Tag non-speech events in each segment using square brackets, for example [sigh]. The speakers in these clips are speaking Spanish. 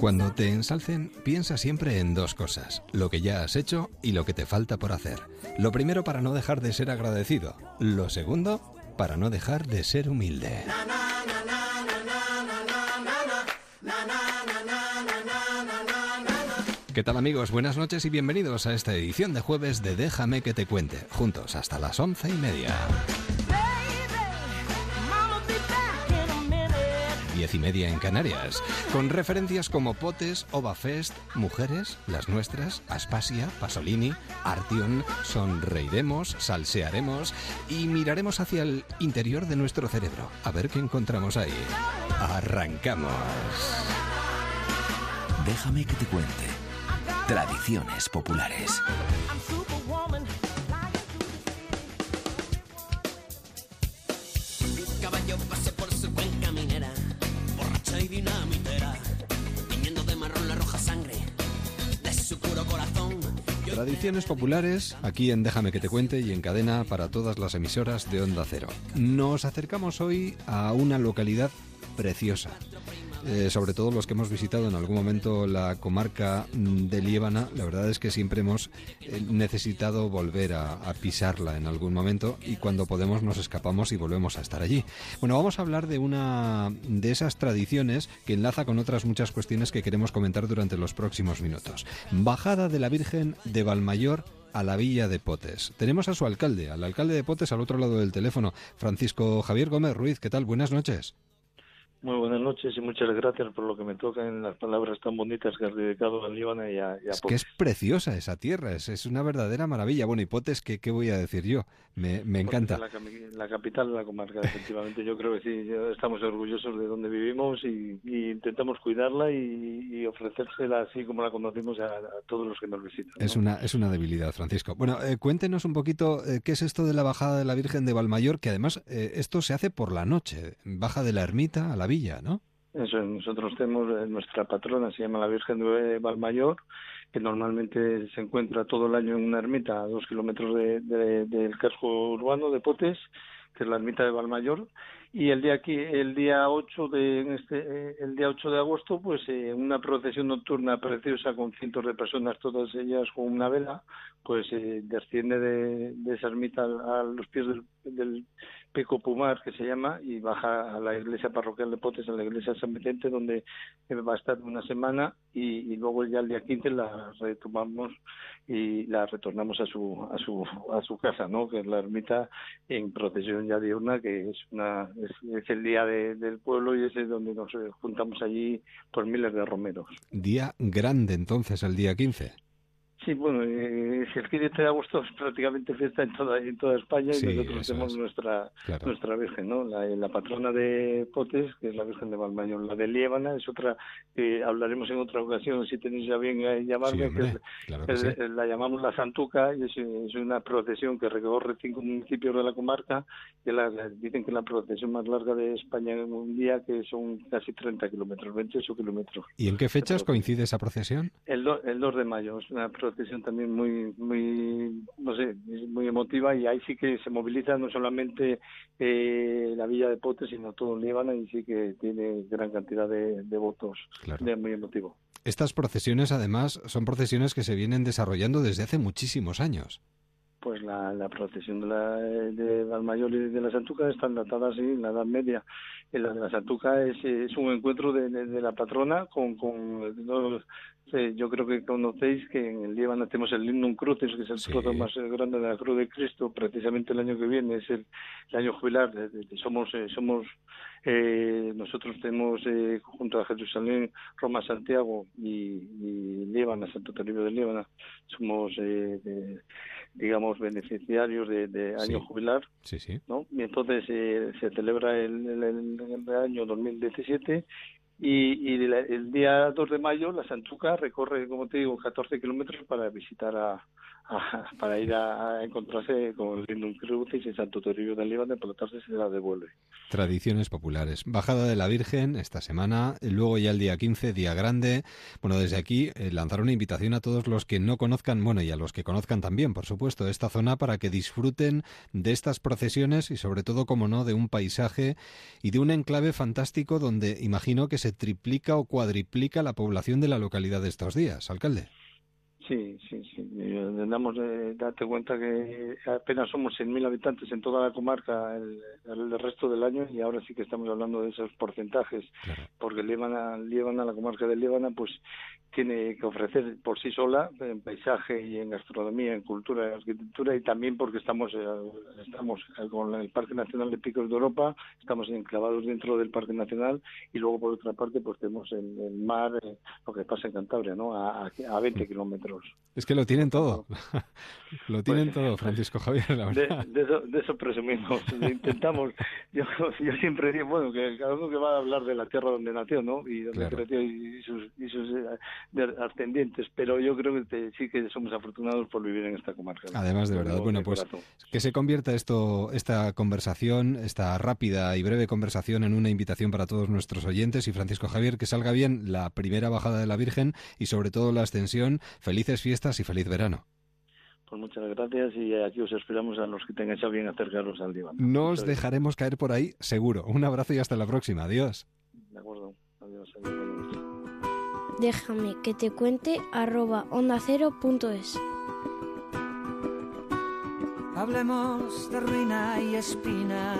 Cuando te ensalcen, piensa siempre en dos cosas, lo que ya has hecho y lo que te falta por hacer. Lo primero para no dejar de ser agradecido, lo segundo para no dejar de ser humilde. ¿Qué tal amigos? Buenas noches y bienvenidos a esta edición de jueves de Déjame que te cuente, juntos hasta las once y media. Diez y media en Canarias, con referencias como Potes, Ovafest, Mujeres, Las Nuestras, Aspasia, Pasolini, Artion, Sonreiremos, Salsearemos y miraremos hacia el interior de nuestro cerebro, a ver qué encontramos ahí. Arrancamos. Déjame que te cuente. Tradiciones populares. Tradiciones populares, aquí en Déjame que te cuente y en cadena para todas las emisoras de Onda Cero. Nos acercamos hoy a una localidad preciosa. Eh, sobre todo los que hemos visitado en algún momento la comarca de Liébana, la verdad es que siempre hemos eh, necesitado volver a, a pisarla en algún momento y cuando podemos nos escapamos y volvemos a estar allí. Bueno, vamos a hablar de una de esas tradiciones que enlaza con otras muchas cuestiones que queremos comentar durante los próximos minutos. Bajada de la Virgen de Valmayor a la villa de Potes. Tenemos a su alcalde, al alcalde de Potes al otro lado del teléfono, Francisco Javier Gómez Ruiz. ¿Qué tal? Buenas noches. Muy buenas noches y muchas gracias por lo que me tocan las palabras tan bonitas que has dedicado a Líbana y a, y a Es que es preciosa esa tierra, es, es una verdadera maravilla. Bueno, y Potes, ¿qué, qué voy a decir yo? Me, me encanta. La, la capital de la comarca, efectivamente. Yo creo que sí, estamos orgullosos de donde vivimos y, y intentamos cuidarla y, y ofrecérsela así como la conocimos a, a todos los que nos visitan. ¿no? Es una, es una debilidad, Francisco. Bueno, eh, cuéntenos un poquito eh, qué es esto de la bajada de la Virgen de Valmayor, que además eh, esto se hace por la noche. Baja de la ermita a la villa, ¿no? Eso, nosotros tenemos eh, nuestra patrona, se llama la Virgen de Valmayor, que normalmente se encuentra todo el año en una ermita a dos kilómetros de- de- del casco urbano de Potes, que es la ermita de Valmayor, y el día aquí, el día 8 de este, eh, el día 8 de agosto, pues eh, una procesión nocturna preciosa con cientos de personas, todas ellas con una vela, pues eh, desciende de, de esa ermita a los pies del, del Pico Pumar, que se llama, y baja a la iglesia parroquial de Potes, a la iglesia San Vicente, donde eh, va a estar una semana, y, luego ya el día 15 la retomamos y la retornamos a su a su a su casa, ¿no? Que es la ermita en procesión ya diurna, que es una es, el día de- del pueblo y ese es donde nos eh, juntamos allí por miles de romeros. Día grande entonces, el día 15. Sí, bueno, eh, si el 15 de agosto es prácticamente fiesta en toda, en toda España Sí, y nosotros tenemos es. nuestra Claro. nuestra Virgen, ¿no? La, la patrona de Potes, que es la Virgen de Valmayor. La de Liébana es otra que hablaremos en otra ocasión, si tenéis a bien eh, llamarme, que hombre, es- claro que es- sí. es- la llamamos la Santuca y es, es una procesión que recorre cinco municipios de la comarca que la, dicen que es la procesión más larga de España en un día que son casi 30 kilómetros, 28 kilómetros. ¿Y en qué fechas coincide esa procesión? El, do- el 2 de mayo es una procesión también muy, muy, no sé, muy emotiva y ahí sí que se moviliza no solamente eh, la villa de Potes, sino todo el Líbano y sí que tiene gran cantidad de, de votos. Claro. Muy emotivo. Estas procesiones, además, son procesiones que se vienen desarrollando desde hace muchísimos años. Pues la, la procesión de la de Valmayor y de la Santuca están datadas sí, en la Edad Media. En la de la Santuca es, es un encuentro de, de- de la patrona con, con no yo creo que conocéis que en el Líbano tenemos el Lignum Crucis, que es el Sí. trozo más eh, grande de la Cruz de Cristo, precisamente el año que viene es el, el año jubilar. somos eh, somos eh, nosotros tenemos eh, junto a Jerusalén, Roma, Santiago y, y Líbana, Santo Toribio de Líbana, somos eh, de- digamos beneficiarios de, de año Sí. jubilar Sí, sí. ¿no? Y entonces eh, se celebra el, el- el- el año 2017 y, y la- el día 2 de mayo la Santuca recorre, como te digo, 14 kilómetros para visitar a, [laughs] para ir a, encontrarse con Lindum Crucis y Santo Toribio del Líbano, por lo tanto se la devuelve. Tradiciones populares. Bajada de la Virgen esta semana, luego ya el día 15, día grande. Bueno, desde aquí eh, lanzar una invitación a todos los que no conozcan, bueno, y a los que conozcan también, por supuesto, esta zona para que disfruten de estas procesiones y sobre todo, como no, de un paisaje y de un enclave fantástico donde imagino que se triplica o cuadriplica la población de la localidad de estos días, alcalde. Sí, sí, sí. Damos de darte cuenta que apenas somos 100.000 habitantes en toda la comarca el, el, resto del año y ahora sí que estamos hablando de esos porcentajes, porque Líbana, Líbana, la comarca de Líbana, pues tiene que ofrecer por sí sola en paisaje y en gastronomía, en cultura, en arquitectura y también porque estamos eh, estamos con el Parque Nacional de Picos de Europa, estamos enclavados dentro del Parque Nacional y luego por otra parte pues tenemos el, el mar, eh, lo que pasa en Cantabria, ¿no? A, a 20 kilómetros. Es que lo tienen todo, [laughs] lo tienen pues, todo, Francisco Javier, la verdad. De, eso, de eso presumimos, intentamos, yo, yo siempre digo, bueno, que cada uno que va a hablar de la tierra donde nació, ¿no? Y donde creció y sus, y sus eh, ascendientes, pero yo creo que sí que somos afortunados por vivir en esta comarca. Además, de verdad, bueno, pues que se convierta esto, esta conversación, esta rápida y breve conversación en una invitación para todos nuestros oyentes. Y Francisco Javier, que salga bien la primera bajada de la Virgen y sobre todo la ascensión. Felices fiestas y feliz verano. Pues muchas gracias y aquí os esperamos a los que tengáis a bien acercaros al diván. No os dejaremos caer por ahí, seguro. Un abrazo y hasta la próxima. Adiós. De acuerdo. Adiós. adiós. Déjame que te cuente arroba onda cero punto es. Hablemos de ruina y espina,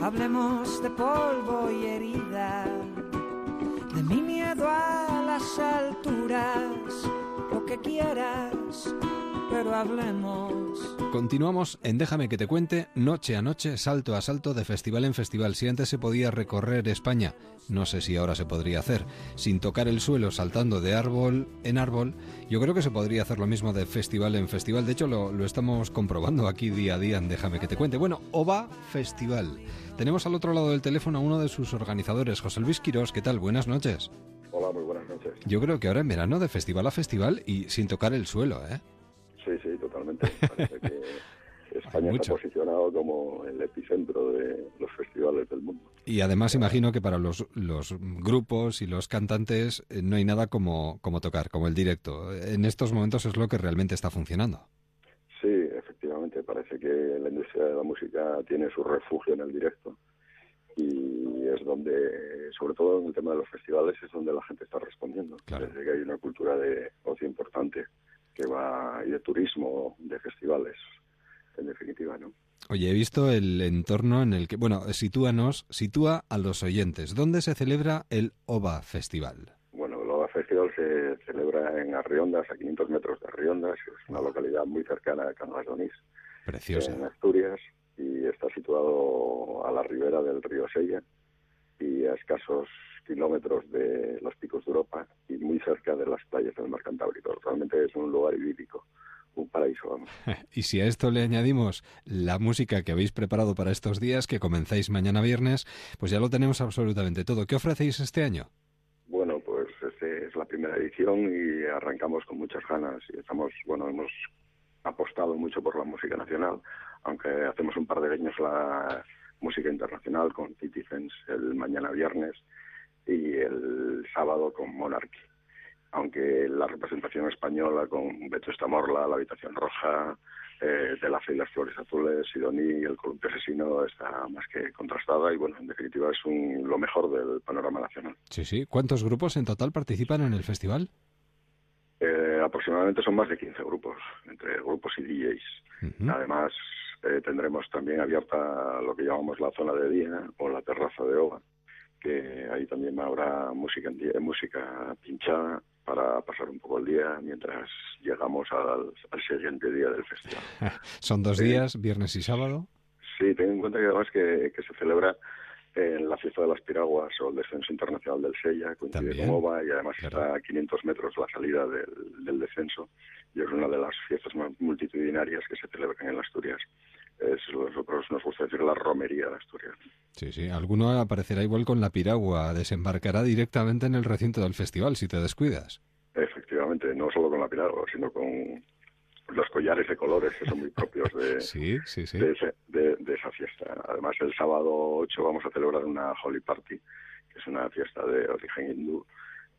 hablemos de polvo y herida, de mi miedo a las alturas, lo que quieras, pero hablemos Continuamos en Déjame que te cuente, noche a noche, salto a salto, de festival en festival. Si antes se podía recorrer España, no sé si ahora se podría hacer, sin tocar el suelo, saltando de árbol en árbol, yo creo que se podría hacer lo mismo de festival en festival. De hecho, lo, lo estamos comprobando aquí día a día en Déjame que te cuente. Bueno, OVA Festival. Tenemos al otro lado del teléfono a uno de sus organizadores, José Luis Quirós. ¿Qué tal? Buenas noches. Hola, muy buenas noches. Yo creo que ahora en verano de festival a festival y sin tocar el suelo, ¿eh? Sí, sí, totalmente. [laughs] Parece que España está posicionado como el epicentro de los festivales del mundo. Y además imagino que para los, los grupos y los cantantes eh, no hay nada como, como tocar, como el directo. En estos momentos es lo que realmente está funcionando. Sí, efectivamente. Parece que la industria de la música tiene su refugio en el directo y es donde, sobre todo en el tema de los festivales, es donde la gente está respondiendo. Claro. Desde que hay una cultura de ocio importante que va y de turismo, de festivales, en definitiva, ¿no? Oye, he visto el entorno en el que, bueno, sitúanos, sitúa a los oyentes. ¿Dónde se celebra el OVA Festival? Bueno, el OVA Festival se celebra en Arriondas, a 500 metros de Arriondas, es una localidad muy cercana a Cangas de Onís. Preciosa. En Asturias, y está situado a la ribera del río Sella y a escasos kilómetros de los picos de Europa y muy cerca de las playas del mar Cantábrico. Realmente es un lugar idílico, un paraíso, vamos. [laughs] y si a esto le añadimos la música que habéis preparado para estos días, que comenzáis mañana viernes, pues ya lo tenemos absolutamente todo. ¿Qué ofrecéis este año? Bueno, pues este es la primera edición y arrancamos con muchas ganas y estamos, bueno, hemos apostado mucho por la música nacional, aunque hacemos un par de años la música internacional con Citizens el mañana viernes y el sábado con Monarchy. Aunque la representación española con Beto Estamorla, La Habitación Roja, eh, De la Fe y las Flores Azules, Sidoní y El Columpio Asesino está más que contrastada y, bueno, en definitiva es un, lo mejor del panorama nacional. Sí, sí. ¿Cuántos grupos en total participan en el festival? Aproximadamente son más de 15 grupos, entre grupos y DJs. Además, eh, tendremos también abierta lo que llamamos la zona de día o la terraza de Ova, que ahí también habrá música en día, música pinchada para pasar un poco el día mientras llegamos al, siguiente día del festival. [laughs] ¿Son dos días, viernes y sábado? Sí, ten en cuenta que además que, que se celebra en la fiesta de las piraguas o el descenso internacional del Sella, coincide con OVA y además está a 500 metros la salida del, del, descenso y es una de las fiestas más multitudinarias que se celebran en Asturias es nosotros nos gusta decir la romería de Asturias. Sí, sí. Alguno aparecerá igual con la piragua, desembarcará directamente en el recinto del festival si te descuidas. Efectivamente, no solo con la piragua, sino con los collares de colores que son muy propios de, [laughs] Sí, sí, sí. de, ese- de- de esa fiesta. Además, el sábado 8 vamos a celebrar una Holy Party, que es una fiesta de origen hindú.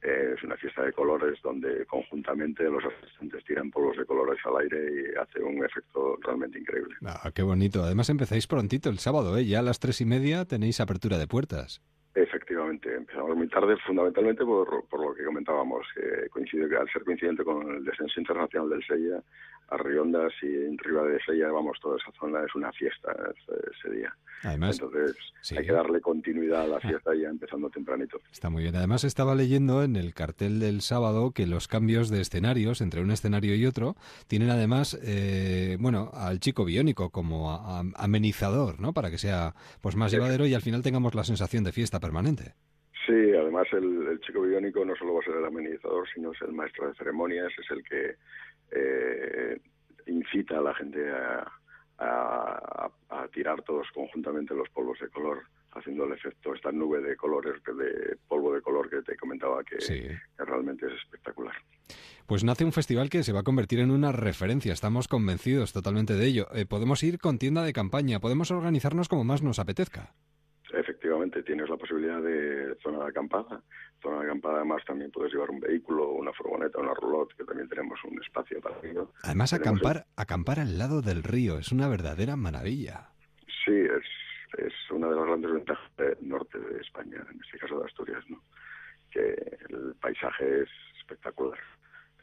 Eh, es una fiesta de colores donde conjuntamente los asistentes tiran polvos de colores al aire y hace un efecto realmente increíble. Ah, qué bonito. Además empezáis prontito el sábado, ¿eh? Ya a las tres y media tenéis apertura de puertas. Efectivamente, muy tarde, fundamentalmente por, por lo que comentábamos, que coincide que al ser coincidente con el descenso internacional del Sella, Arriondas y en Riva de Sella, vamos, toda esa zona es una fiesta ese, ese día. Además, Entonces sí. hay que darle continuidad a la fiesta ya empezando tempranito. Está muy bien. Además, estaba leyendo en el cartel del sábado que los cambios de escenarios entre un escenario y otro tienen además, eh, bueno, al chico biónico como a- a- amenizador, ¿no? Para que sea pues más llevadero y al final tengamos la sensación de fiesta permanente. Sí, además el, el chico biónico no solo va a ser el amenizador, sino es el maestro de ceremonias, es el que eh, incita a la gente a, a- a tirar todos conjuntamente los polvos de color, haciendo el efecto, esta nube de colores, de polvo de color que te comentaba que, Sí. que realmente es espectacular. Pues nace un festival que se va a convertir en una referencia. Estamos convencidos totalmente de ello. Eh, podemos ir con tienda de campaña, podemos organizarnos como más nos apetezca. Tienes la posibilidad de zona de acampada. Zona de acampada, además, también puedes llevar un vehículo, una furgoneta, una roulotte, que también tenemos un espacio para ello. Además, Tenemos el- acampar, acampar al lado del río es una verdadera maravilla. Sí, es, es una de las grandes ventajas del norte de España, en este caso de Asturias, ¿no? Que el paisaje es espectacular.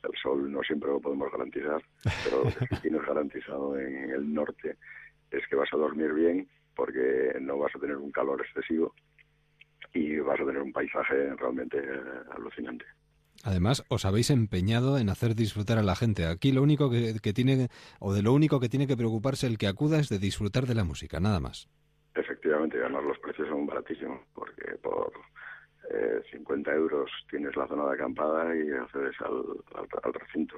El sol no siempre lo podemos garantizar, pero lo que sí [laughs] tienes garantizado en el norte es que vas a dormir bien porque no vas a tener un calor excesivo y vas a tener un paisaje realmente eh, alucinante. Además, os habéis empeñado en hacer disfrutar a la gente. Aquí lo único que, que tiene, o de lo único que tiene que preocuparse el que acuda es de disfrutar de la música, nada más. Efectivamente, además los precios son baratísimos, porque por eh, 50 euros tienes la zona de acampada y accedes al, al, al recinto.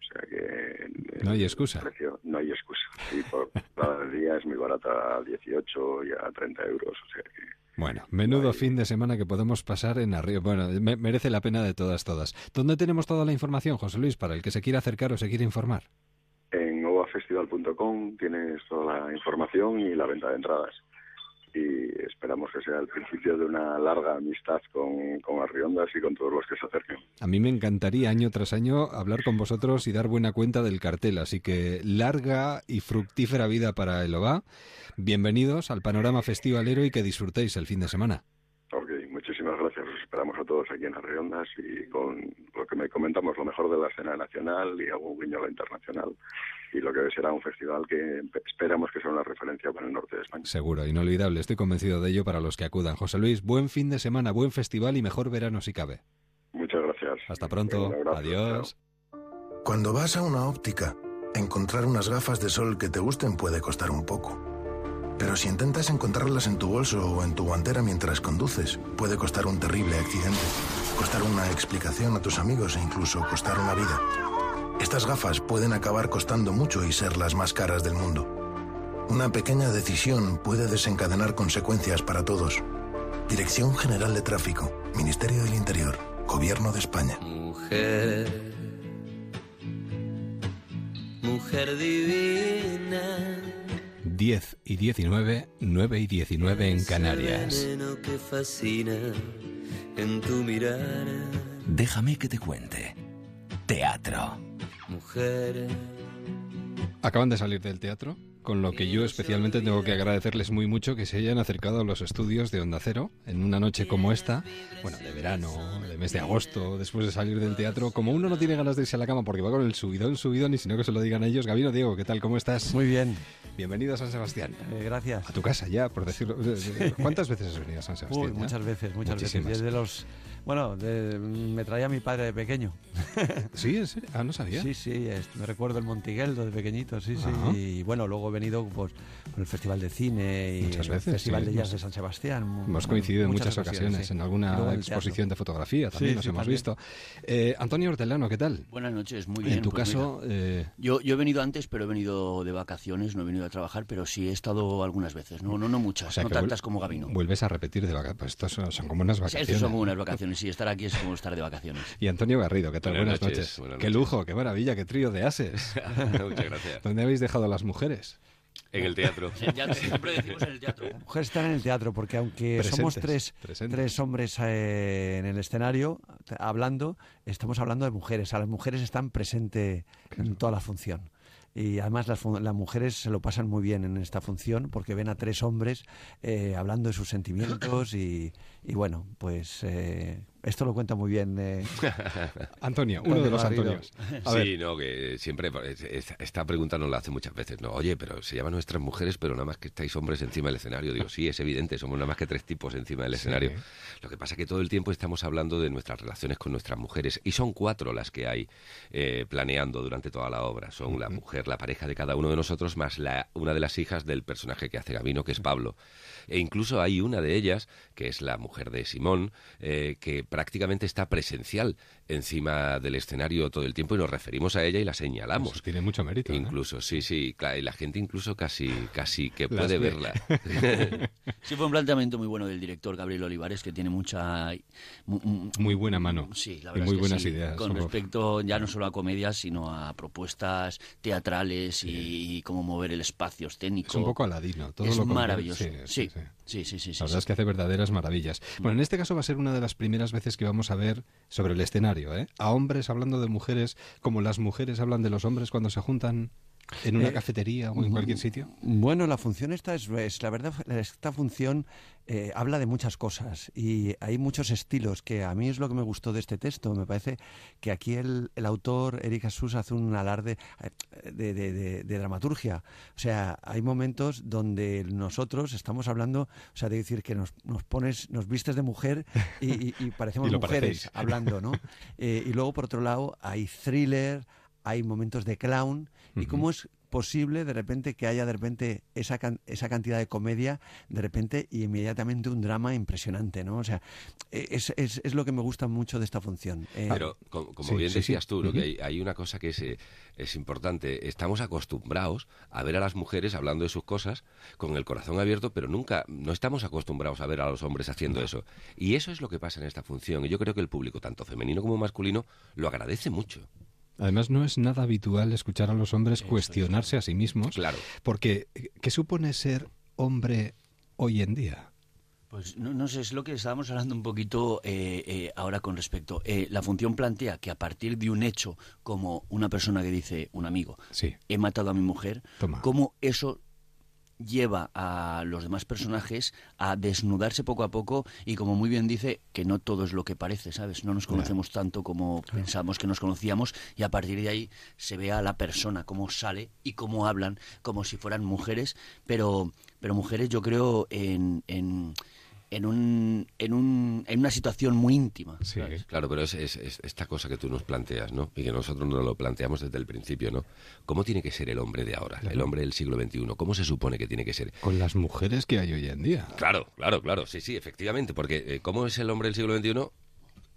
O sea que... No hay excusa. precio- no hay excusa. Y por [laughs] del día es muy barata, a 18 y a 30 euros. O sea que... Bueno, menudo fin de semana que podemos pasar en Arriba. Bueno, me- merece la pena de todas, todas. ¿Dónde tenemos toda la información, José Luis, para el que se quiera acercar o se quiera informar? En ovafestival.com tienes toda la información y la venta de entradas. Y esperamos que sea el principio de una larga amistad con, con Arriondas y con todos los que se acerquen. A mí me encantaría año tras año hablar con vosotros y dar buena cuenta del cartel, así que larga y fructífera vida para el OVA. Bienvenidos al panorama festivalero y que disfrutéis el fin de semana. Ok, muchísimas gracias. Os esperamos a todos aquí en las y con lo que me comentamos, lo mejor de la escena nacional y algún guiño a la internacional. Y lo que será un festival que esperamos que sea una referencia para el norte de España. Seguro, inolvidable, estoy convencido de ello para los que acudan. José Luis, buen fin de semana, buen festival y mejor verano si cabe. Muchas gracias. Hasta pronto, abrazo, adiós. Cuando vas a una óptica, encontrar unas gafas de sol que te gusten puede costar un poco. Pero si intentas encontrarlas en tu bolso o en tu guantera mientras conduces, puede costar un terrible accidente, costar una explicación a tus amigos e incluso costar una vida. Estas gafas pueden acabar costando mucho y ser las más caras del mundo. Una pequeña decisión puede desencadenar consecuencias para todos. Dirección General de Tráfico, Ministerio del Interior, Gobierno de España. Mujer, mujer divina. 10 y 19, 9 y 19 en Canarias. Que fascina en tu mirar. Déjame que te cuente. Teatro. Mujer, Acaban de salir del teatro, con lo que yo especialmente tengo que agradecerles muy mucho que se hayan acercado a los estudios de Onda Cero en una noche como esta, bueno, de verano, de mes de agosto, después de salir del teatro. Como uno no tiene ganas de irse a la cama porque va con el subidón, subidón, y sino que se lo digan ellos. Gabino, Diego, ¿qué tal? ¿Cómo estás? Muy bien, Bienvenido a San Sebastián. eh, gracias. A tu casa ya, por decirlo. ¿Cuántas veces has venido a San Sebastián? Uy, muchas veces, muchas Muchísimas. veces. Desde los, bueno, de- me traía mi padre de pequeño. [laughs] Sí, ¿en serio? Ah, no sabía. Sí, sí, es- me recuerdo el Montigueldo de pequeñito, sí, sí. Ajá. Y bueno, luego venido pues, con el Festival de Cine y Muchas el veces, Festival sí. de Jazz de San Sebastián. Hemos coincidido en muchas, ocasiones, sí. en alguna en el exposición teatro. de fotografía también Sí, nos sí, hemos también. visto. Eh, Antonio Hortelano, ¿qué tal? Buenas noches, muy bien. en tu pues caso, mira. eh, Yo, yo he venido antes, pero he venido de vacaciones, no he venido a trabajar, pero sí he estado algunas veces, no, no, no muchas, o sea no tantas como Gabino. Vuelves a repetir de vacaciones. Pues estos son, son como unas Sí, vacaciones. Estas son como unas vacaciones, sí, estar aquí es como estar de vacaciones. Y Antonio Garrido, ¿qué tal? Buenas Buenas, noches, noches. buenas Qué noches. lujo, qué maravilla, qué trío de ases. [laughs] Muchas gracias. ¿Dónde habéis dejado a las mujeres? En el teatro. En el teatro, siempre decimos en el teatro. [laughs] Mujeres están en el teatro porque aunque somos Presentes, tres, presentes. tres hombres eh, en el escenario hablando, estamos hablando de mujeres. A las mujeres están presentes en toda la función. Y además las, las mujeres se lo pasan muy bien en esta función porque ven a tres hombres eh, hablando de sus sentimientos y, y bueno, pues eh, esto lo cuenta muy bien. eh, [laughs] Antonio, uno de los. Antonios. A sí, no, que siempre es- es- esta pregunta nos la hace muchas veces, ¿no? Oye, pero se llaman nuestras mujeres, pero nada más que estáis hombres encima del escenario. Digo, sí, es evidente, somos nada más que tres tipos encima del Sí. escenario. Lo que pasa es que todo el tiempo estamos hablando de nuestras relaciones con nuestras mujeres y son cuatro las que hay eh, planeando durante toda la obra. Son la mujer, la pareja de cada uno de nosotros, más la, una de las hijas del personaje que hace Gabino, que es Pablo. E incluso hay una de ellas, que es la mujer de Simón, eh, que prácticamente está presencial encima del escenario todo el tiempo y nos referimos a ella y la señalamos. Eso tiene mucho mérito. ¿eh? Incluso, sí, sí, y la gente incluso casi, casi que Las puede ve. verla. [laughs] Sí, fue un planteamiento muy bueno del director Gabriel Olivares, que tiene mucha... mu- mu- Muy buena mano. Sí, la y verdad muy es que buenas sí, ideas. Con respecto ya no solo a comedias, sino a propuestas teatrales y, cómo mover el espacio escénico. Es un poco aladino. Todo es lo maravilloso. Sí, Sí, sí, sí, sí, sí. sí, La verdad sí. es que hace verdaderas maravillas. Bueno, en este caso va a ser una de las primeras veces que vamos a ver sobre el escenario, ¿eh? A hombres hablando de mujeres como las mujeres hablan de los hombres cuando se juntan en una Eh, cafetería o en cualquier sitio. Bueno, la función esta es, es- la verdad, esta función eh, habla de muchas cosas y hay muchos estilos que a mí es lo que me gustó de este texto. Me parece que aquí el, el autor, Eric Jesús, hace un alarde eh, de, de- de- de dramaturgia. O sea, hay momentos donde nosotros estamos hablando, o sea, de decir que nos, nos pones, nos vistes de mujer y, y- y [laughs] parecemos Y mujeres parecéis. hablando, ¿no? [laughs] Eh, y luego, por otro lado, hay thriller, hay momentos de clown. ¿Y cómo es posible de repente que haya de repente esa, can- esa cantidad de comedia de repente y inmediatamente un drama impresionante, ¿no? O sea, eh, es, es, es lo que me gusta mucho de esta función. Eh, Pero, co- como, Sí, bien sí, sí. decías tú, lo que hay, hay una cosa que es, eh, es importante. Estamos acostumbrados a ver a las mujeres hablando de sus cosas con el corazón abierto, pero nunca, no estamos acostumbrados a ver a los hombres haciendo eso. Y eso es lo que pasa en esta función. Y yo creo que el público, tanto femenino como masculino, lo agradece mucho. Además, no es nada habitual escuchar a los hombres cuestionarse a sí mismos. Claro. Porque, ¿qué supone ser hombre hoy en día? Pues no, no sé, es lo que estábamos hablando un poquito eh, eh, ahora con respecto. eh, la función plantea que a partir de un hecho como una persona que dice, un amigo, Sí. he matado a mi mujer, Toma. cómo eso lleva a los demás personajes a desnudarse poco a poco y como muy bien dice que no todo es lo que parece, ¿sabes? No nos conocemos tanto como pensamos que nos conocíamos y a partir de ahí se ve a la persona cómo sale y cómo hablan como si fueran mujeres, pero pero mujeres yo creo en en en, un, en, un, en una situación muy íntima. Sí. ¿sabes? Claro, pero es, es- es esta cosa que tú nos planteas, ¿no? Y que nosotros nos lo planteamos desde el principio, ¿no? ¿Cómo tiene que ser el hombre de ahora, el hombre del siglo XXI? ¿Cómo se supone que tiene que ser? Con las mujeres que hay hoy en día. Claro, claro, claro, sí, sí, efectivamente, porque eh, ¿cómo es el hombre del siglo XXI?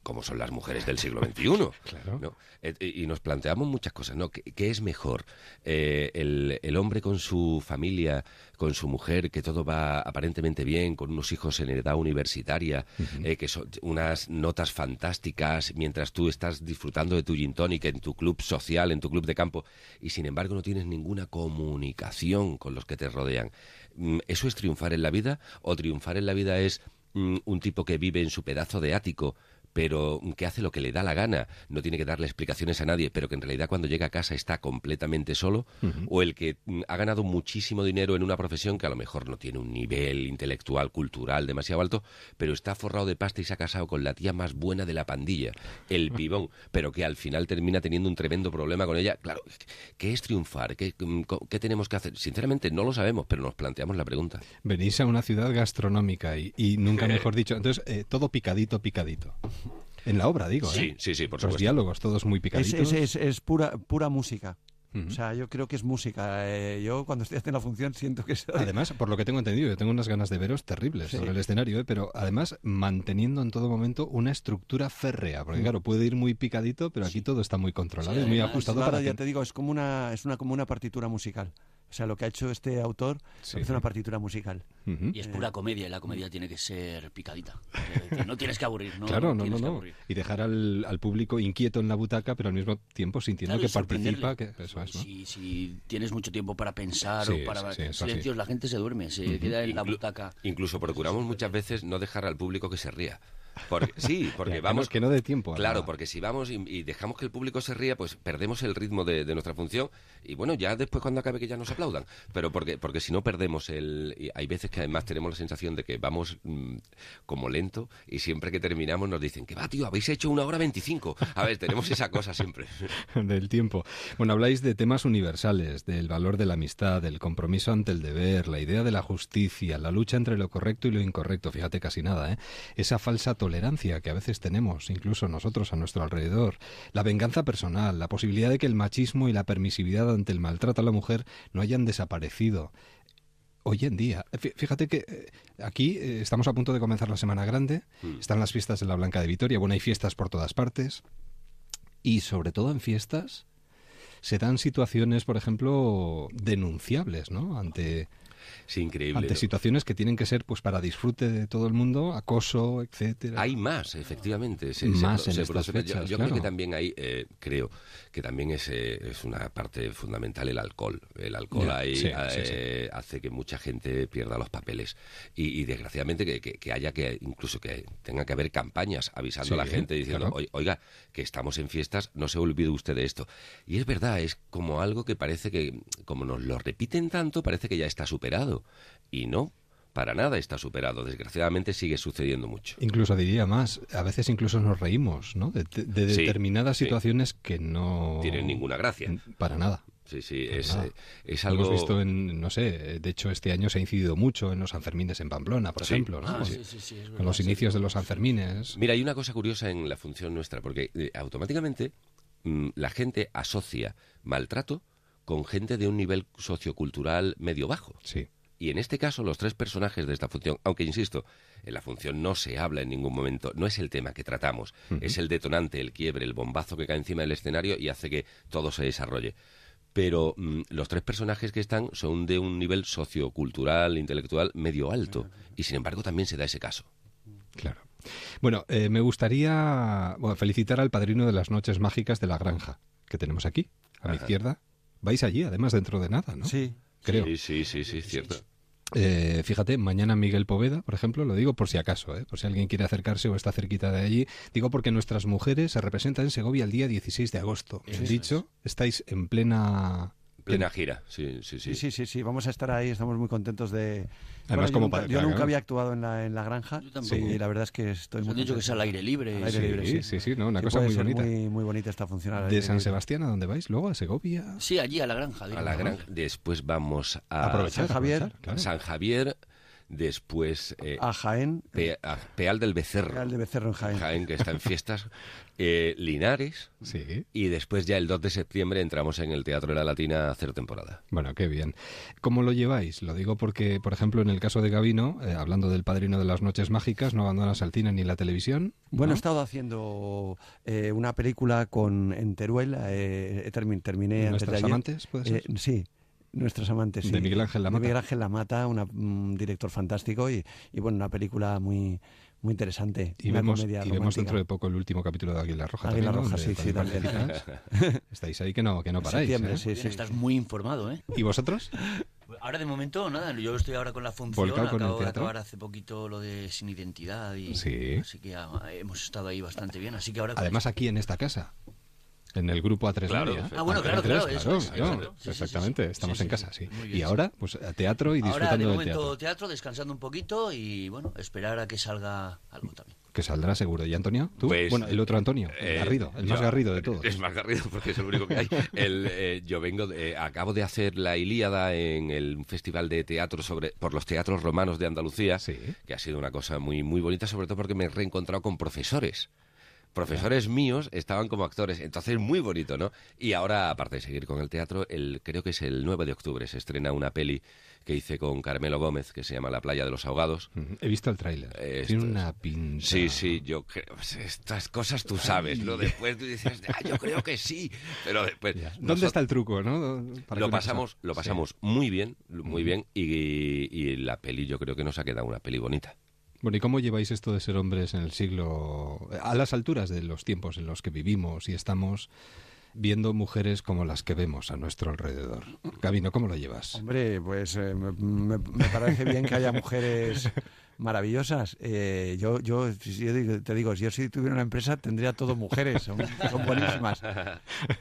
¿Cómo son las mujeres del siglo XXI? [laughs] Claro. ¿no? Y nos planteamos muchas cosas, ¿no? ¿Qué, qué es mejor? Eh, el, el hombre con su familia, con su mujer, que todo va aparentemente bien, con unos hijos en edad universitaria, eh, que son unas notas fantásticas, mientras tú estás disfrutando de tu gin tonic en tu club social, en tu club de campo, y sin embargo no tienes ninguna comunicación con los que te rodean. Mm, ¿Eso es triunfar en la vida? ¿O triunfar en la vida es mm, un tipo que vive en su pedazo de ático, pero que hace lo que le da la gana, no tiene que darle explicaciones a nadie, pero que en realidad cuando llega a casa está completamente solo, o el que mm, ha ganado muchísimo dinero en una profesión que a lo mejor no tiene un nivel intelectual, cultural demasiado alto, pero está forrado de pasta y se ha casado con la tía más buena de la pandilla, el pibón, pero que al final termina teniendo un tremendo problema con ella. Claro, ¿qué es triunfar? ¿Qué, mm, qué tenemos que hacer? Sinceramente no lo sabemos, pero nos planteamos la pregunta. Venís a una ciudad gastronómica y, y nunca [laughs] mejor dicho. Entonces, eh, todo picadito, picadito. En la obra, digo, ¿eh? Sí, sí, sí, por Los supuesto. diálogos, todos muy picaditos. es, es, es pura, pura música. O sea, yo creo que es música. Eh, yo cuando estoy haciendo la función siento que soy... Además, por lo que tengo entendido, yo tengo unas ganas de veros terribles Sí. sobre el escenario, ¿eh? pero además manteniendo en todo momento una estructura férrea, porque claro, puede ir muy picadito, pero aquí todo está muy controlado y muy ajustado claro, para ya que... te digo, es como una, es una como una partitura musical. O sea, lo que ha hecho este autor Sí. es una partitura musical. Y es pura comedia, y la comedia tiene que ser picadita. Eh, No tienes que aburrir, ¿no? claro, no, no, no. Y dejar al, al público inquieto en la butaca, pero al mismo tiempo sintiendo Claro, que participa. Que, eso es, ¿no? Si, si tienes mucho tiempo para pensar Sí, o para sí, sí, eso silencios, sí. la gente se duerme, se queda en la butaca. Incluso procuramos muchas veces no dejar al público que se ría. Porque, sí, [laughs] porque Ya, vamos... que no dé tiempo Claro, nada. porque si vamos y, y dejamos que el público se ría, pues perdemos el ritmo de, de nuestra función y bueno, ya después cuando acabe que ya nos aplaudan. Pero porque, porque si no perdemos el... y hay veces que además tenemos la sensación de que vamos mm, como lento y siempre que terminamos nos dicen que va, tío, habéis hecho una hora veinticinco. A ver, tenemos esa cosa siempre. [laughs] del tiempo. Bueno, habláis de temas universales, del valor de la amistad, del compromiso ante el deber, la idea de la justicia, la lucha entre lo correcto y lo incorrecto, fíjate casi nada, ¿eh? Esa falsa tolerancia que a veces tenemos, incluso nosotros a nuestro alrededor, la venganza personal, la posibilidad de que el machismo y la permisividad ante el maltrato a la mujer no hayan desaparecido. Hoy en día, fí- fíjate que eh, aquí eh, estamos a punto de comenzar la Semana Grande, Mm. están las fiestas de la Blanca de Vitoria, bueno, hay fiestas por todas partes, y sobre todo en fiestas se dan situaciones, por ejemplo, denunciables, ¿no? Ante, Increíble. ante ¿no? situaciones que tienen que ser pues para disfrute de todo el mundo, acoso, etcétera. Hay más, efectivamente. se- Más se- en se estas produce- yo- fechas, Yo, creo que también hay, eh, creo que también es, eh, es una parte fundamental el alcohol. El alcohol ahí sí, eh, sí, hace que mucha gente pierda los papeles. Y, y desgraciadamente que, que- que haya que, incluso que tenga que haber campañas avisando a la gente diciendo, claro. "Oi- oiga, que estamos en fiestas, no se olvide usted de esto. Y es verdad, es como algo que parece que, como nos lo repiten tanto, parece que ya está superado. Y no. Para nada está superado. Desgraciadamente sigue sucediendo mucho. Incluso diría más, a veces incluso nos reímos, ¿no? De, de- de Sí, determinadas sí. situaciones que no Tienen ninguna gracia. Para nada. Sí, sí, es, eh, es Lo algo... Hemos visto en, no sé, de hecho este año se ha incidido mucho en los Sanfermines en Pamplona, por Sí. ejemplo, ¿no? Ah, Con- sí, sí, Con los sí. inicios de los Sanfermines. Mira, hay una cosa curiosa en la función nuestra, porque eh, automáticamente mm, la gente asocia maltrato con gente de un nivel sociocultural medio bajo. Sí. Y en este caso, los tres personajes de esta función, aunque insisto, en la función no se habla en ningún momento, no es el tema que tratamos, es el detonante, el quiebre, el bombazo que cae encima del escenario y hace que todo se desarrolle. Pero mm, los tres personajes que están son de un nivel sociocultural, intelectual medio alto. Y sin embargo también se da ese caso. Claro. Bueno, eh, me gustaría bueno, felicitar al padrino de las noches mágicas de la granja que tenemos aquí, a mi Ajá. izquierda. Vais allí, además, dentro de nada, ¿no? Sí. Creo. Sí, sí, sí, sí, cierto. Eh, fíjate, mañana Miguel Poveda, por ejemplo, lo digo por si acaso, ¿eh? por si alguien quiere acercarse o está cerquita de allí. Digo porque nuestras mujeres se representan en Segovia el día 16 de agosto. Eso dicho, estáis en plena... Plena gira, sí, sí, sí. Sí, sí, sí, sí, vamos a estar ahí, estamos muy contentos de... Además, yo como nunca, para- yo claro, nunca había actuado en la, en la granja tampoco. y la verdad es que estoy Nos muy han dicho que es al aire libre. Al aire Sí, libre, sí. sí, sí, no, una Sí, cosa puede muy ser bonita. Muy, muy bonita esta función. ¿De San. Sebastián a dónde vais? ¿Luego a Segovia? Sí, allí a la granja. A la granja. Después vamos a Aprovechar, San Javier. aprovechar, claro. San Javier, después eh, A Jaén, Pe- a Peal del Becerro. Real de Becerro en Jaén. que está en fiestas. [laughs] eh, Linares. Sí. Y después ya el 2 de septiembre entramos en el Teatro de la Latina a hacer temporada. Bueno, qué bien. ¿Cómo lo lleváis? Lo digo porque, por ejemplo, en el caso de Gavino, eh, hablando del padrino de las noches mágicas, no abandonas el cine ni la televisión. Bueno, ¿no? he estado haciendo eh, una película con en Teruel, eh, he termi- terminé antes de ¿Nuestras ayer. amantes, puede ser? Eh, sí, Nuestras amantes, sí. De Miguel Ángel Lamata. De Miguel Ángel Lamata, un director fantástico y, y, bueno, una película muy, muy interesante. Y, una vemos, y vemos dentro de poco el último capítulo de Águila Roja. Águila también, ¿no? Roja, Donde sí, sí, participas. [laughs] Estáis ahí que no, que no paráis. Septiembre, ¿eh? sí, sí. Estás muy informado, ¿eh? ¿Y vosotros? Ahora de momento nada, yo estoy ahora con la función, Volcado acabo de acabar hace poquito lo de Sin Identidad y Sí. así que ah, hemos estado ahí bastante bien, así que ahora Además aquí en esta casa. En el grupo A3 Claro, Media. Ah, bueno, claro, A3, claro, eso claro, exactamente, sí, sí. estamos Sí, en casa, sí. Y ahora, pues a teatro y Ahora de disfrutando del momento teatro. teatro. descansando un poquito y bueno, esperar a que salga algo también. Que saldrá seguro. ¿Y Antonio? ¿Tú? Pues, bueno, el otro Antonio, el Eh, Garrido, el más yo- garrido de todos. Es más garrido porque es el único que hay. [laughs] El, eh, yo vengo, de- eh, acabo de hacer la Ilíada en el festival de teatro sobre por los teatros romanos de Andalucía, Sí. que ha sido una cosa muy muy bonita, sobre todo porque me he reencontrado con profesores. Profesores míos estaban como actores. Entonces, muy bonito, ¿no? Y ahora, aparte de seguir con el teatro, el, creo que es el 9 de octubre, se estrena una peli que hice con Carmelo Gómez, que se llama La playa de los ahogados. He visto el tráiler. Esto Tiene una pinta. Sí, sí, yo creo, pues, estas cosas tú sabes, ¿no? Después tú dices, ah, yo creo que sí, pero después... ¿Dónde nosotros- está el truco, no? Para lo pasamos, lo Sí. pasamos muy bien, muy bien, y, y la peli yo creo que nos ha quedado una peli bonita. Bueno, ¿y cómo lleváis esto de ser hombres en el siglo... a las alturas de los tiempos en los que vivimos y estamos viendo mujeres como las que vemos a nuestro alrededor? Gabino, ¿cómo lo llevas? Hombre, pues eh, me, me- me parece bien que haya mujeres maravillosas. Eh, yo, yo, si yo te digo, si yo si tuviera una empresa tendría todo mujeres, son, son buenísimas.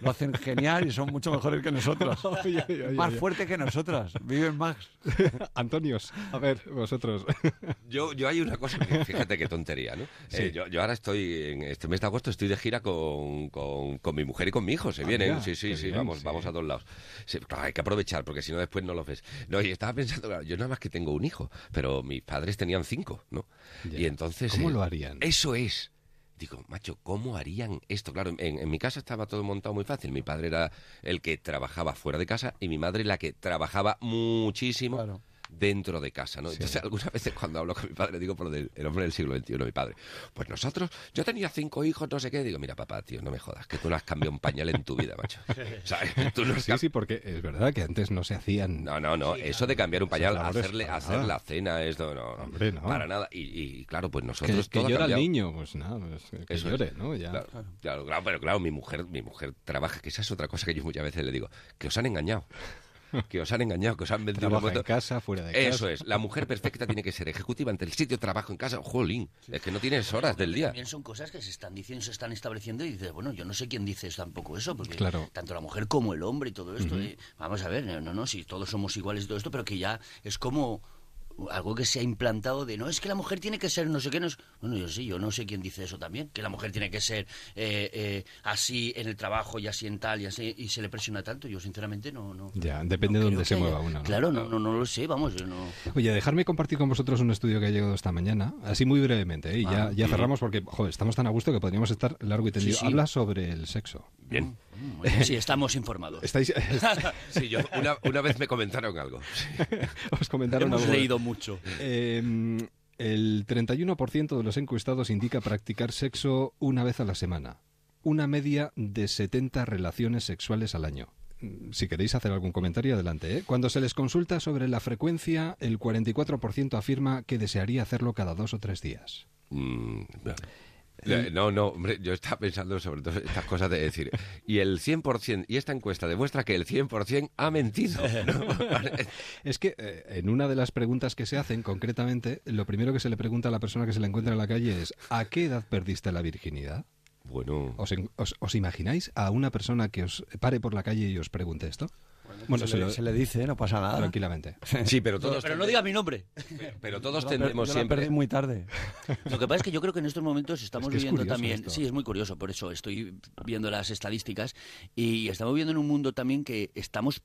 Lo hacen genial y son mucho mejores que nosotros. Oye, oye, oye, más oye. fuerte que nosotras, viven más. [laughs] Antonios, a ver, vosotros. [laughs] Yo, yo hay una cosa, que, fíjate qué tontería, ¿no? Sí. Eh, yo, yo ahora estoy, en este mes de agosto estoy de gira con, con, con mi mujer y con mi hijo, se Ah, vienen, mira, sí, sí, sí, bien, vamos, sí. vamos a todos lados. Sí, claro, hay que aprovechar, porque si no después no los ves. No, y estaba pensando, claro, yo nada más que tengo un hijo, pero mis padres tenían cinco, ¿no? Ya. Y entonces... ¿Cómo eh, lo harían? Eso es. Digo, macho, ¿cómo harían esto? Claro, en, en mi casa estaba todo montado muy fácil. Mi padre era el que trabajaba fuera de casa y mi madre la que trabajaba muchísimo Claro. Dentro de casa, ¿no? Entonces, algunas veces cuando hablo con mi padre, digo por lo del el hombre del siglo XXI, mi padre, pues nosotros, yo tenía cinco hijos, no sé qué, digo, mira, papá, tío, no me jodas, que tú no has cambiado un pañal en tu vida, macho. [laughs] ¿Sabes? Tú no has Sí, sí, porque es verdad que antes no se hacían... no, no, no. Eso de cambiar un pañal, hacerle, hacer la cena, esto no, Hombre, no. para nada. Y, y, claro, pues Que, nosotros que ha llora el niño, pues nada, pues que Eso es. llore, ¿no? Ya. Claro, claro, claro, pero claro, mi mujer, mi mujer trabaja, que esa es otra cosa que yo muchas veces le digo, que os han engañado. Que os han engañado, que os han vendido Trabaja en casa, fuera de casa. Eso es, la mujer perfecta tiene que ser ejecutiva ante el sitio de trabajo en casa. Jolín, es que no tienes horas del día. También son cosas que se están diciendo, se están estableciendo y dices, bueno, yo no sé quién dice tampoco eso, porque Claro. tanto la mujer como el hombre y todo esto, eh, vamos a ver, no, no, si todos somos iguales y todo esto, pero que ya es como algo que se ha implantado de no es que la mujer tiene que ser no sé qué no es bueno yo sí yo no sé quién dice eso también que la mujer tiene que ser eh, eh, así en el trabajo y así en tal y así y se le presiona tanto yo sinceramente no no Ya, depende de no dónde creo se mueva uno. ¿no? claro no, no no lo sé vamos yo no Oye, dejarme compartir con vosotros un estudio que ha llegado esta mañana, así muy brevemente, ¿eh? y ya, Ah, ya cerramos porque joder, estamos tan a gusto que podríamos estar largo y tendido. Sí, sí. Habla sobre el sexo. Bien. Mm, sí estamos informados Estáis, [laughs] Sí, yo una, una vez me comentaron algo. [laughs] os comentaron hemos algo. leído mucho Eh, el 31% de los encuestados indica practicar sexo una vez a la semana. Una media de 70 relaciones sexuales al año. Mm, Si queréis hacer algún comentario, adelante. ¿eh? Cuando se les consulta sobre la frecuencia, el 44% afirma que desearía hacerlo cada dos o tres días. Mm, No, no, hombre, yo estaba pensando sobre todo estas cosas de decir, y el 100%, y esta encuesta demuestra que el 100% ha mentido. ¿no? [laughs] Es que eh, en una de las preguntas que se hacen, concretamente, lo primero que se le pregunta a la persona que se la encuentra en la calle es ¿a qué edad perdiste la virginidad? Bueno, ¿Os, en- os- os imagináis a una persona que os pare por la calle y os pregunte esto? Bueno, se, le, se le dice, no pasa nada. tranquilamente. [laughs] sí, pero todos, pero no diga mi nombre pero todos Yo tendremos yo siempre... perdí muy tarde. Lo que pasa es que yo creo que en estos momentos estamos Es que es viviendo también, esto. sí, es muy curioso, por eso estoy viendo las estadísticas y estamos viviendo en un mundo también que estamos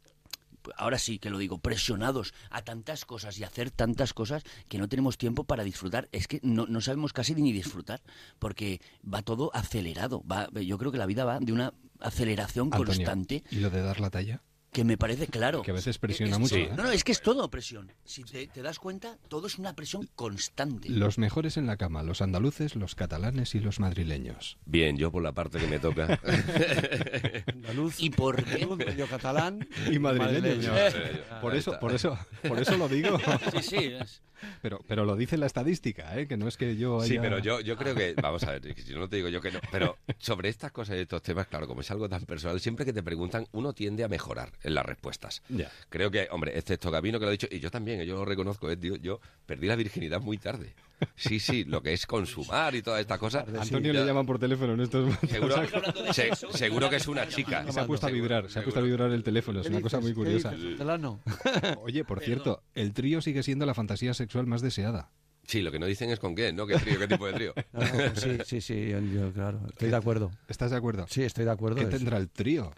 ahora sí que lo digo, presionados a tantas cosas y a hacer tantas cosas que no tenemos tiempo para disfrutar. Es que no, no sabemos casi ni disfrutar, porque va todo acelerado. Va, yo creo que la vida va de una aceleración Antonio, constante ¿Y lo de dar la talla? Que me parece claro. Que a veces presiona Es- mucho, sí. ¿eh? No, no, es que es todo presión. Si te, te das cuenta, todo es una presión constante. Los mejores en la cama, los andaluces, los catalanes y los madrileños. Bien, yo por la parte que me toca. [laughs] Andaluz, ¿Y por qué? medio catalán Y madrileños. madrileño. Por eso, por eso, por eso lo digo. Sí, sí. es- Pero, pero lo dice la estadística, ¿eh? que no es que yo haya... Sí, pero yo, yo creo que, vamos a ver, yo no te digo yo que no, pero sobre estas cosas y estos temas, claro, como es algo tan personal, siempre que te preguntan, uno tiende a mejorar en las respuestas. Ya. Creo que, hombre, excepto Gabino que lo ha dicho, y yo también, yo lo reconozco, eh, tío, yo perdí la virginidad muy tarde. Sí, sí, lo que es consumar y todas estas cosas. Antonio le llaman por teléfono en estos momentos. Seguro, [laughs] se- seguro que es una chica. Se ha puesto a vibrar, se ha puesto a vibrar el teléfono, es una cosa muy curiosa. [laughs] Oye, por cierto, el trío sigue siendo la fantasía sexual más deseada. Sí, lo que no dicen es con qué, ¿no? ¿Qué trío, qué tipo de trío? No, pues [laughs] sí, sí, sí, yo, yo, claro, estoy de acuerdo. ¿Estás de acuerdo? Sí, estoy de acuerdo. ¿Qué tendrá el trío?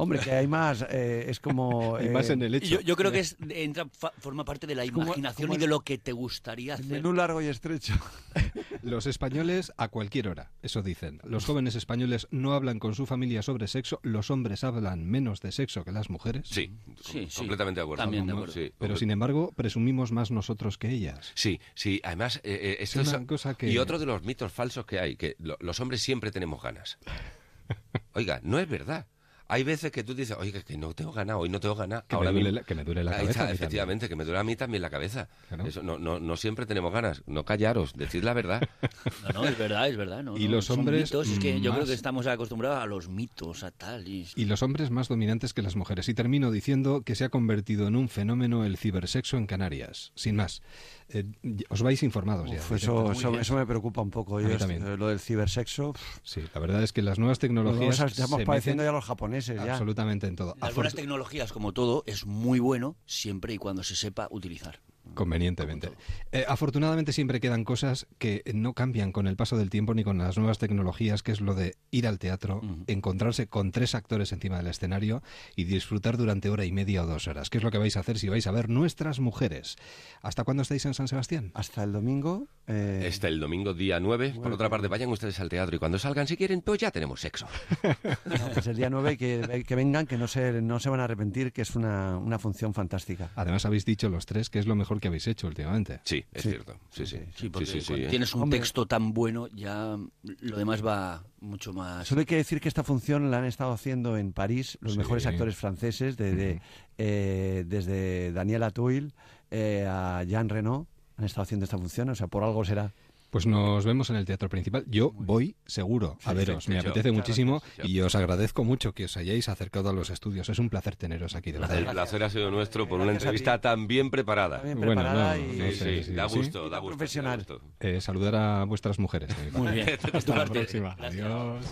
Hombre, que hay más, eh, es como... [laughs] Hay eh, más en el hecho. Yo, yo creo que es, entra, fa- forma parte de la imaginación como y de lo que te gustaría hacer. menú largo y estrecho. [laughs] Los españoles a cualquier hora, eso dicen. Los jóvenes españoles no hablan con su familia sobre sexo, los hombres hablan menos de sexo que las mujeres. Sí, Sí, sí. completamente de acuerdo. También de acuerdo. Sí, Pero sin embargo, presumimos más nosotros que ellas. Sí, sí, además, eh, eh, esto Es es, una cosa que- y otro de los mitos falsos que hay, que lo- los hombres siempre tenemos ganas. [laughs] Oiga, no es verdad. Hay veces que tú dices, oiga, que no tengo ganas, hoy no tengo ganas. Que me duele la- que me duele la cabeza está, efectivamente, que me duele a mí también la cabeza. Claro. Eso, no, no, no siempre tenemos ganas. No callaros, decid la verdad. [laughs] No, no, es verdad, es verdad. No, Y no, los hombres, mitos, es que yo creo que estamos acostumbrados a los mitos, a tal. Y... Y los hombres más dominantes que las mujeres. Y termino diciendo que se ha convertido en un fenómeno el cibersexo en Canarias. Sin más. Eh, os vais informados ya. Uf, eso, eso, eso me preocupa un poco. Yo también. eh, lo del cibersexo, Sí, la verdad es que las nuevas tecnologías. estamos meten ya los japoneses. Ya. Absolutamente en todo. Buenas tecnologías, como todo, es muy bueno siempre y cuando se sepa utilizar. Convenientemente. Eh, afortunadamente siempre quedan cosas que no cambian con el paso del tiempo ni con las nuevas tecnologías, que es lo de ir al teatro, Ujú. encontrarse con tres actores encima del escenario y disfrutar durante hora y media o dos horas. ¿Qué es lo que vais a hacer si vais a ver nuestras mujeres? ¿Hasta cuándo estáis en San Sebastián? Hasta el domingo. eh, Este el domingo día 9. Por otra parte, vayan ustedes al teatro y cuando salgan, si quieren, pues ya tenemos sexo. [laughs] no, pues el día 9 que, que vengan, que no se, no se van a arrepentir, que es una, una función fantástica. Además habéis dicho los tres que es lo mejor que habéis hecho últimamente. Sí, es Sí. cierto. Sí, sí. Sí, porque sí, cuando sí. tienes un Hombre. texto tan bueno, ya lo demás va mucho más. Solo hay que decir que esta función la han estado haciendo en París los Sí. mejores actores franceses, de, de, Ujú. eh, desde Daniel Atuil eh, a Jean Reno. Han estado haciendo esta función, o sea, por algo será. Pues nos vemos en el teatro principal. Yo voy seguro a veros. sí, Me sí, apetece muchísimo gracias, y os agradezco mucho que os hayáis acercado a los estudios. Es un placer teneros aquí, de verdad. El placer ha sido nuestro por una Gracias a entrevista tan bien preparada. Bueno, preparada no, y no Sí, sé, sí, sí, da sí. gusto, da gusto. Profesional. da gusto. Eh, saludar a vuestras mujeres. parte. Muy bien. [laughs] Hasta la próxima. Adiós.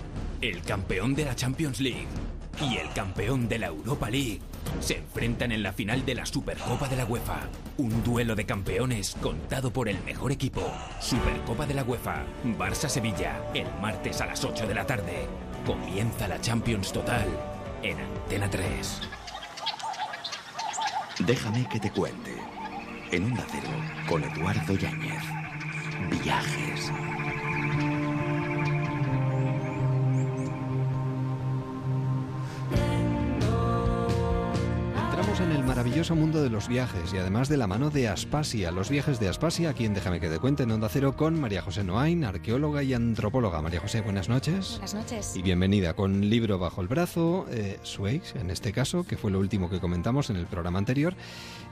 El campeón de la Champions League y el campeón de la Europa League se enfrentan en la final de la Supercopa de la UEFA. Un duelo de campeones contado por el mejor equipo. Supercopa de la UEFA, Barça-Sevilla, el martes a las 8 de la tarde. Comienza la Champions Total en Antena 3. Déjame que te cuente. En un Cero, con Eduardo Yáñez. Viajes. Maravilloso mundo de los viajes y además de la mano de Aspasia, los viajes de Aspasia, aquí en Déjame que te cuente en Onda Cero con María José Noain, arqueóloga y antropóloga. María José, buenas noches. Buenas noches. Y bienvenida con libro bajo el brazo, eh, en este caso, que fue lo último que comentamos en el programa anterior,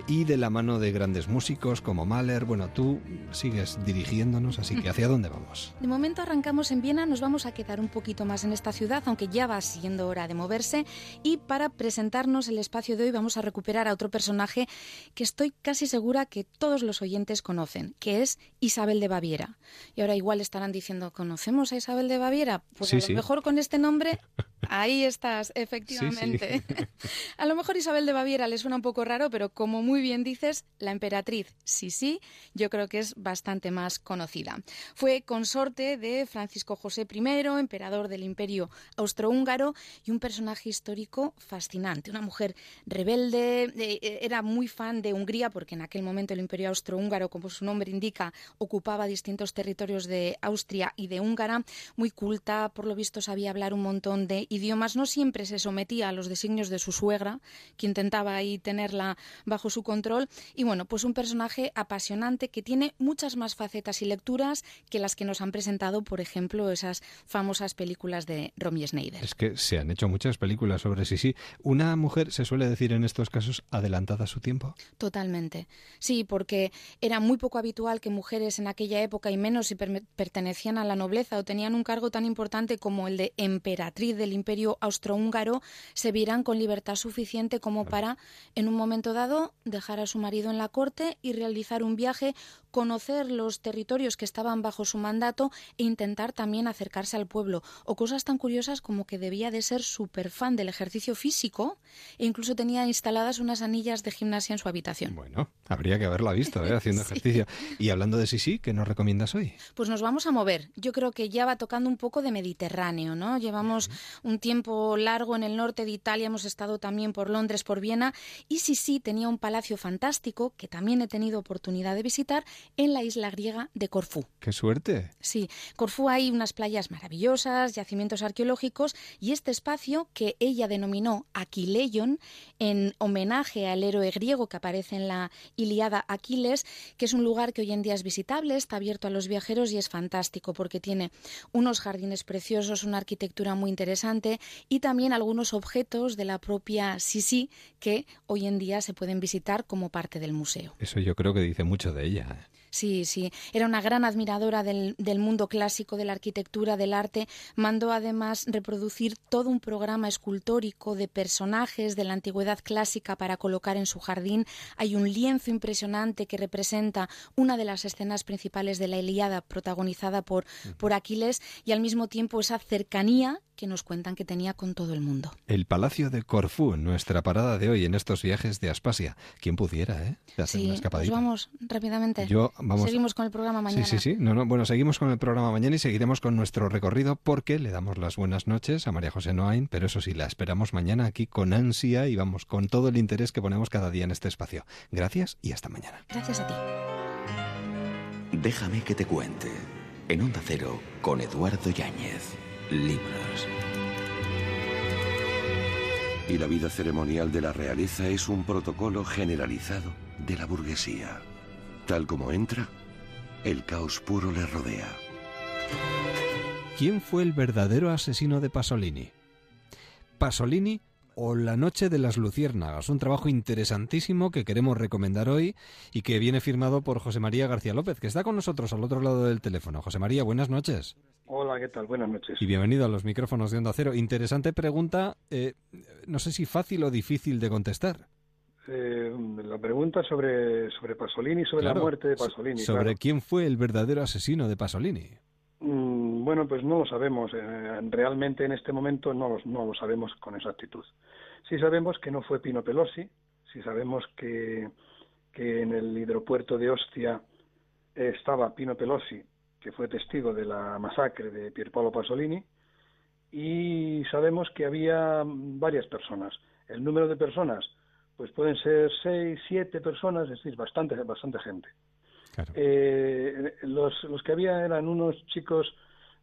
y de la mano de grandes músicos como Mahler. Bueno, tú sigues dirigiéndonos, así que ¿hacia dónde vamos? [laughs] De momento arrancamos en Viena, nos vamos a quedar un poquito más en esta ciudad, aunque ya va siendo hora de moverse. Y para presentarnos el espacio de hoy vamos a recuperar a otro personaje que estoy casi segura que todos los oyentes conocen, que es Isabel de Baviera. Y ahora igual estarán diciendo, ¿conocemos a Isabel de Baviera? Pues Sí, a lo sí. mejor con este nombre, [laughs] ahí estás, efectivamente. [laughs] [laughs] A lo mejor Isabel de Baviera le suena un poco raro, pero como muy bien dices, la emperatriz sí sí, yo creo que es bastante más conocida. Fue consorte de Francisco José I, emperador del Imperio Austrohúngaro y un personaje histórico fascinante, una mujer rebelde, eh, era muy fan de Hungría porque en aquel momento el Imperio Austrohúngaro, como su nombre indica, ocupaba distintos territorios de Austria y de Húngara, muy culta, por lo visto sabía hablar un montón de idiomas, no siempre se sometía a los designios de su suegra, que intentaba ahí tenerla bajo su control, y bueno, pues un personaje apasionante que tiene muchas más facetas y lecturas que las que nos han presentado, por ejemplo, esas famosas películas de Romy Schneider. Es que se han hecho muchas películas sobre sí. Una mujer se suele decir en estos casos adelantada a su tiempo. Totalmente. Sí, porque era muy poco habitual que mujeres en aquella época, y menos si per- pertenecían a la nobleza o tenían un cargo tan importante como el de emperatriz del Imperio Austrohúngaro, se vieran con libertad suficiente como para, en un momento dado, dejar a su marido en la corte y realizar un viaje, conocer los territorios que estaban bajo su mandato e intentar también acercarse al pueblo. O cosas tan curiosas como que debía de ser súper fan del ejercicio físico e incluso tenía instaladas unas anillas de gimnasia en su habitación. Bueno, habría que haberla visto, ¿eh? [laughs] haciendo Sí. ejercicio. Y hablando de sí, sí, ¿qué nos recomiendas hoy? Pues nos vamos a mover. Yo creo que ya va tocando un poco de Mediterráneo, ¿no? Llevamos un tiempo largo en el norte de Italia, hemos estado también por Londres, por Viena, y sí, sí, tenía un palacio fantástico que también he tenido oportunidad de visitar, en la isla griega de Corfú. ¡Qué suerte! Sí, Corfú hay unas playas maravillosas, yacimientos arqueológicos y este espacio que ella denominó Aquileion en homenaje al héroe griego que aparece en la Iliada Aquiles, que es un lugar que hoy en día es visitable, está abierto a los viajeros y es fantástico porque tiene unos jardines preciosos, una arquitectura muy interesante y también algunos objetos de la propia Sisi que hoy en día se pueden visitar como parte del museo. Eso yo creo que dice mucho de ella. Sí, sí. Era una gran admiradora del, del, mundo clásico, de la arquitectura, del arte. Mandó además reproducir todo un programa escultórico de personajes de la antigüedad clásica para colocar en su jardín. Hay un lienzo impresionante que representa una de las escenas principales de la Ilíada, protagonizada por, por Aquiles, y al mismo tiempo esa cercanía que nos cuentan que tenía con todo el mundo. El Palacio de Corfú, nuestra parada de hoy en estos viajes de Aspasia. ¿Quién pudiera, eh? De hacer sí, una escapadita. Pues vamos rápidamente. Yo, vamos... Seguimos con el programa mañana. Sí, sí, sí. No, no, bueno, seguimos con el programa mañana y seguiremos con nuestro recorrido porque le damos las buenas noches a María José Noain, pero eso sí, la esperamos mañana aquí con ansia y vamos con todo el interés que ponemos cada día en este espacio. Gracias y hasta mañana. Gracias a ti. Déjame que te cuente. En Onda Cero, con Eduardo Yáñez. Libros. Y la vida ceremonial de la realeza es un protocolo generalizado de la burguesía. Tal como entra, el caos puro le rodea. ¿Quién fue el verdadero asesino de Pasolini? Pasolini o La Noche de las Luciérnagas, un trabajo interesantísimo que queremos recomendar hoy y que viene firmado por José María García López, que está con nosotros al otro lado del teléfono. José María, buenas noches. Hola, ¿qué tal? Buenas noches. Y bienvenido a los micrófonos de Onda Cero. Interesante pregunta, eh, no sé si fácil o difícil de contestar. Eh, la pregunta sobre, sobre Pasolini, sobre Claro, la muerte de Pasolini. Sobre claro. quién fue el verdadero asesino de Pasolini. Mm, Bueno, pues no lo sabemos. Eh, realmente en este momento no, no lo sabemos con exactitud. Sí sabemos que no fue Pino Pelosi, sí sabemos que, que en el hidropuerto de Ostia estaba Pino Pelosi, que fue testigo de la masacre de Pierpaolo Pasolini, y sabemos que había varias personas. El número de personas, pues pueden ser seis, siete personas, es decir, bastante, bastante gente. Eh, los, los que había eran unos chicos,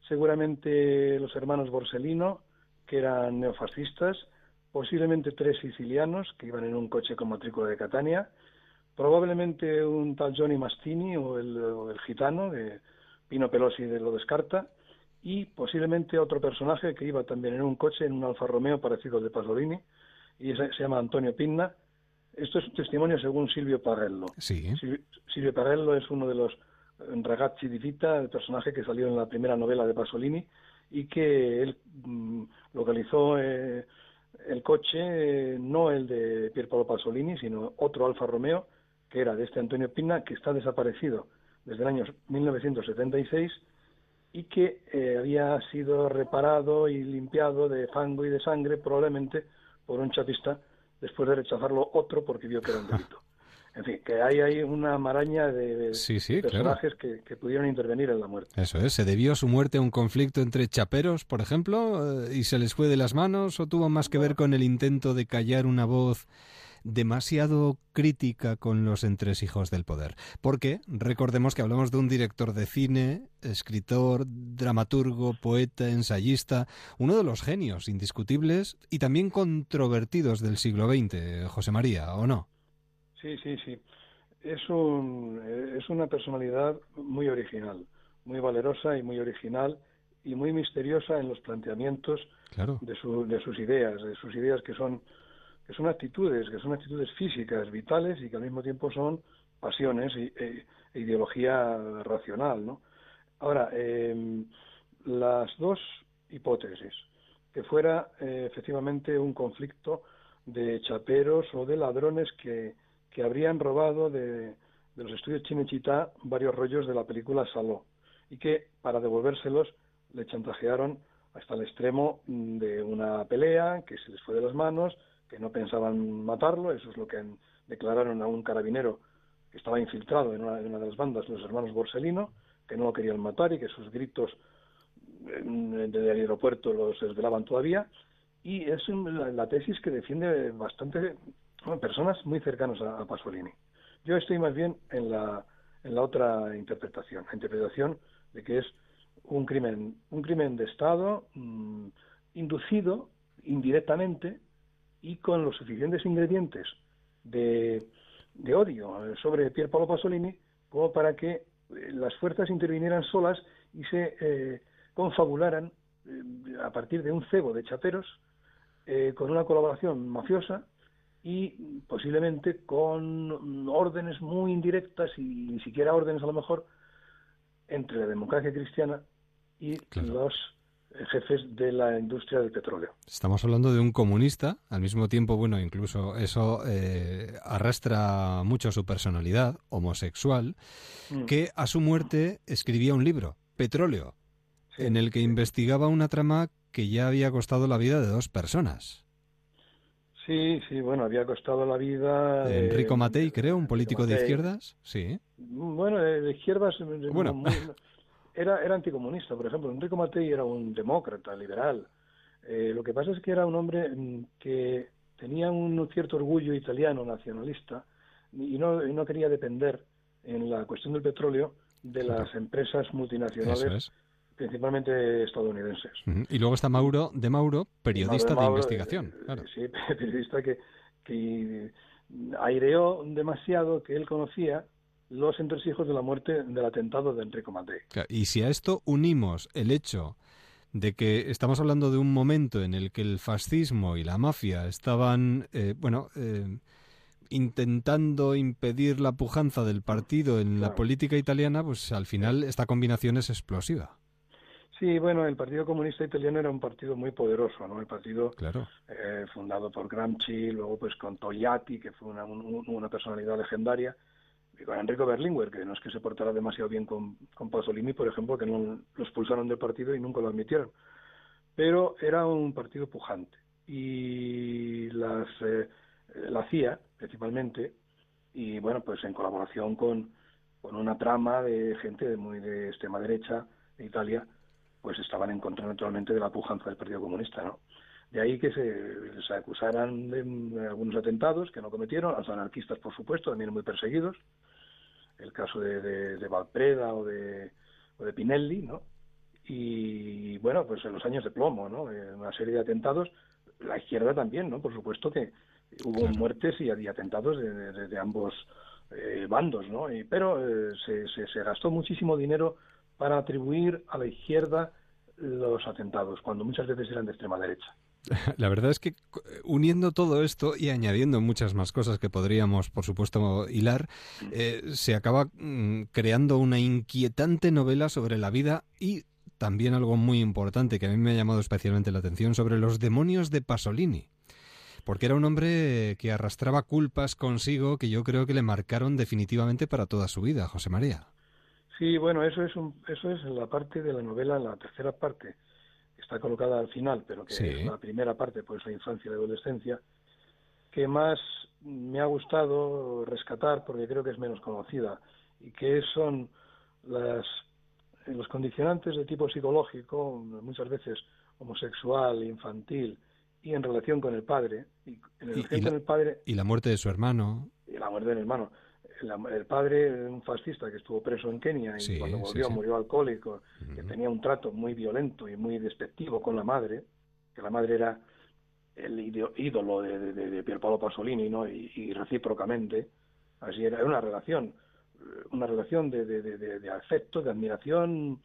seguramente los hermanos Borsellino, que eran neofascistas, posiblemente tres sicilianos que iban en un coche con matrícula de Catania, probablemente un tal Johnny Mastini o el, o el gitano de Pino Pelosi de lo descarta, y posiblemente otro personaje que iba también en un coche, en un Alfa Romeo parecido al de Pasolini, y ese se llama Antonio Pinna. Esto es un testimonio según Silvio Parello. Sí. Silvio, Silvio Parello es uno de los eh, ragazzi di vita, el personaje que salió en la primera novela de Pasolini y que él mm, localizó eh, el coche, eh, no el de Pierpaolo Pasolini, sino otro Alfa Romeo, que era de este Antonio Pinna, que está desaparecido desde el año 1976 y que eh, había sido reparado y limpiado de fango y de sangre probablemente por un chapista después de rechazarlo otro porque vio que era un delito. [laughs] En fin, que hay ahí una maraña de, Sí, claro. personajes que, que pudieron intervenir en la muerte. Eso es, ¿se debió su muerte a un conflicto entre chaperos, por ejemplo, eh, y se les fue de las manos o tuvo más que ver con el intento de callar una voz demasiado crítica con los entresijos del poder? Porque recordemos que hablamos de un director de cine, escritor, dramaturgo, poeta, ensayista, uno de los genios indiscutibles y también controvertidos del siglo XX, José María, ¿o no? Sí, sí, sí. Es, un, es una personalidad muy original, muy valerosa y muy original y muy misteriosa en los planteamientos Claro. de, su- de sus ideas, de sus ideas que son, que son actitudes, que son actitudes físicas, vitales y que al mismo tiempo son pasiones e- e ideología racional, ¿no? Ahora, eh, las dos hipótesis, que fuera eh, efectivamente un conflicto de chaperos o de ladrones que, que habrían robado de, de los estudios Chinechita varios rollos de la película Saló y que para devolvérselos le chantajearon hasta el extremo de una pelea que se les fue de las manos, que no pensaban matarlo, eso es lo que declararon a un carabinero que estaba infiltrado en una, de las bandas, los hermanos Borsellino, que no lo querían matar y que sus gritos desde el aeropuerto los desvelaban todavía. Y es la, la tesis que defiende bastante personas muy cercanas a, Pasolini. Yo estoy más bien en la, en la otra interpretación, la interpretación de que es un crimen, un crimen de Estado mm, inducido indirectamente y con los suficientes ingredientes de, de odio sobre Pier Paolo Pasolini como para que eh, las fuerzas intervinieran solas y se eh, confabularan eh, a partir de un cebo de chaperos con una colaboración mafiosa y posiblemente con órdenes muy indirectas y ni siquiera órdenes a lo mejor entre la democracia cristiana y los jefes de la industria del petróleo. Estamos hablando de un comunista, al mismo tiempo, bueno, incluso eso eh, arrastra mucho su personalidad, homosexual, mm. que a su muerte escribía un libro, Petróleo, en el que investigaba una trama que ya había costado la vida de dos personas. Sí, sí, bueno, había costado la vida... Enrico Matei, creo, un político de izquierdas, sí. Bueno, de izquierdas... Bueno era, era anticomunista, por ejemplo. Enrico Mattei era un demócrata, liberal. Eh, lo que pasa es que era un hombre mm, que tenía un cierto orgullo italiano nacionalista y no, no quería depender en la cuestión del petróleo de las empresas multinacionales, principalmente estadounidenses. Y luego está Mauro de Mauro, periodista de, investigación. Eh, sí, [laughs] periodista que, que aireó demasiado que él conocía los entresijos de la muerte del atentado de Enrico Matei. Y si a esto unimos el hecho de que estamos hablando de un momento en el que el fascismo y la mafia estaban, eh, bueno, eh, intentando impedir la pujanza del partido en la política italiana, pues al final esta combinación es explosiva. Sí, bueno, el Partido Comunista Italiano era un partido muy poderoso, ¿no? El partido eh, fundado por Gramsci, luego pues con Togliatti, que fue una, una personalidad legendaria, con Enrico Berlinguer, que no es que se portara demasiado bien con, con Pasolini, por ejemplo, que no lo expulsaron del partido y nunca lo admitieron. Pero era un partido pujante. Y las, eh, la CIA, principalmente, y bueno, pues en colaboración con, con una trama de gente de muy de extrema derecha de Italia, pues estaban en contra naturalmente de la pujanza del Partido Comunista, ¿no? De ahí que se, se acusaran de, algunos atentados que no cometieron, los anarquistas, por supuesto, también muy perseguidos, el caso de, de, Valpreda o de, o de Pinelli, ¿no? Y bueno, pues en los años de plomo, ¿no? Una serie de atentados, la izquierda también, ¿no? Por supuesto que hubo muertes y, atentados de, ambos eh, bandos, ¿no? Y, pero eh, se, se, se gastó muchísimo dinero para atribuir a la izquierda los atentados, cuando muchas veces eran de extrema derecha. [laughs] La verdad es que uniendo todo esto y añadiendo muchas más cosas que podríamos, por supuesto, hilar, eh, se acaba mm, creando una inquietante novela sobre la vida y también algo muy importante que a mí me ha llamado especialmente la atención sobre los demonios de Pasolini. Porque era un hombre que arrastraba culpas consigo que yo creo que le marcaron definitivamente para toda su vida, José María. Sí, bueno, eso es, eso es la parte de la novela, la tercera parte está colocada al final, pero que es la primera parte, pues la infancia y la adolescencia, que más me ha gustado rescatar porque creo que es menos conocida y que son las los condicionantes de tipo psicológico, muchas veces homosexual, infantil y en relación con el padre y, en el padre y la muerte de su hermano. Y la muerte del hermano el padre, un fascista que estuvo preso en Kenia y cuando volvió murió alcohólico, que tenía un trato muy violento y muy despectivo con la madre, que la madre era el ídolo de, de, de Pierpaolo Pasolini, ¿no? Y, recíprocamente, así era, una relación, una relación de, de, afecto, de admiración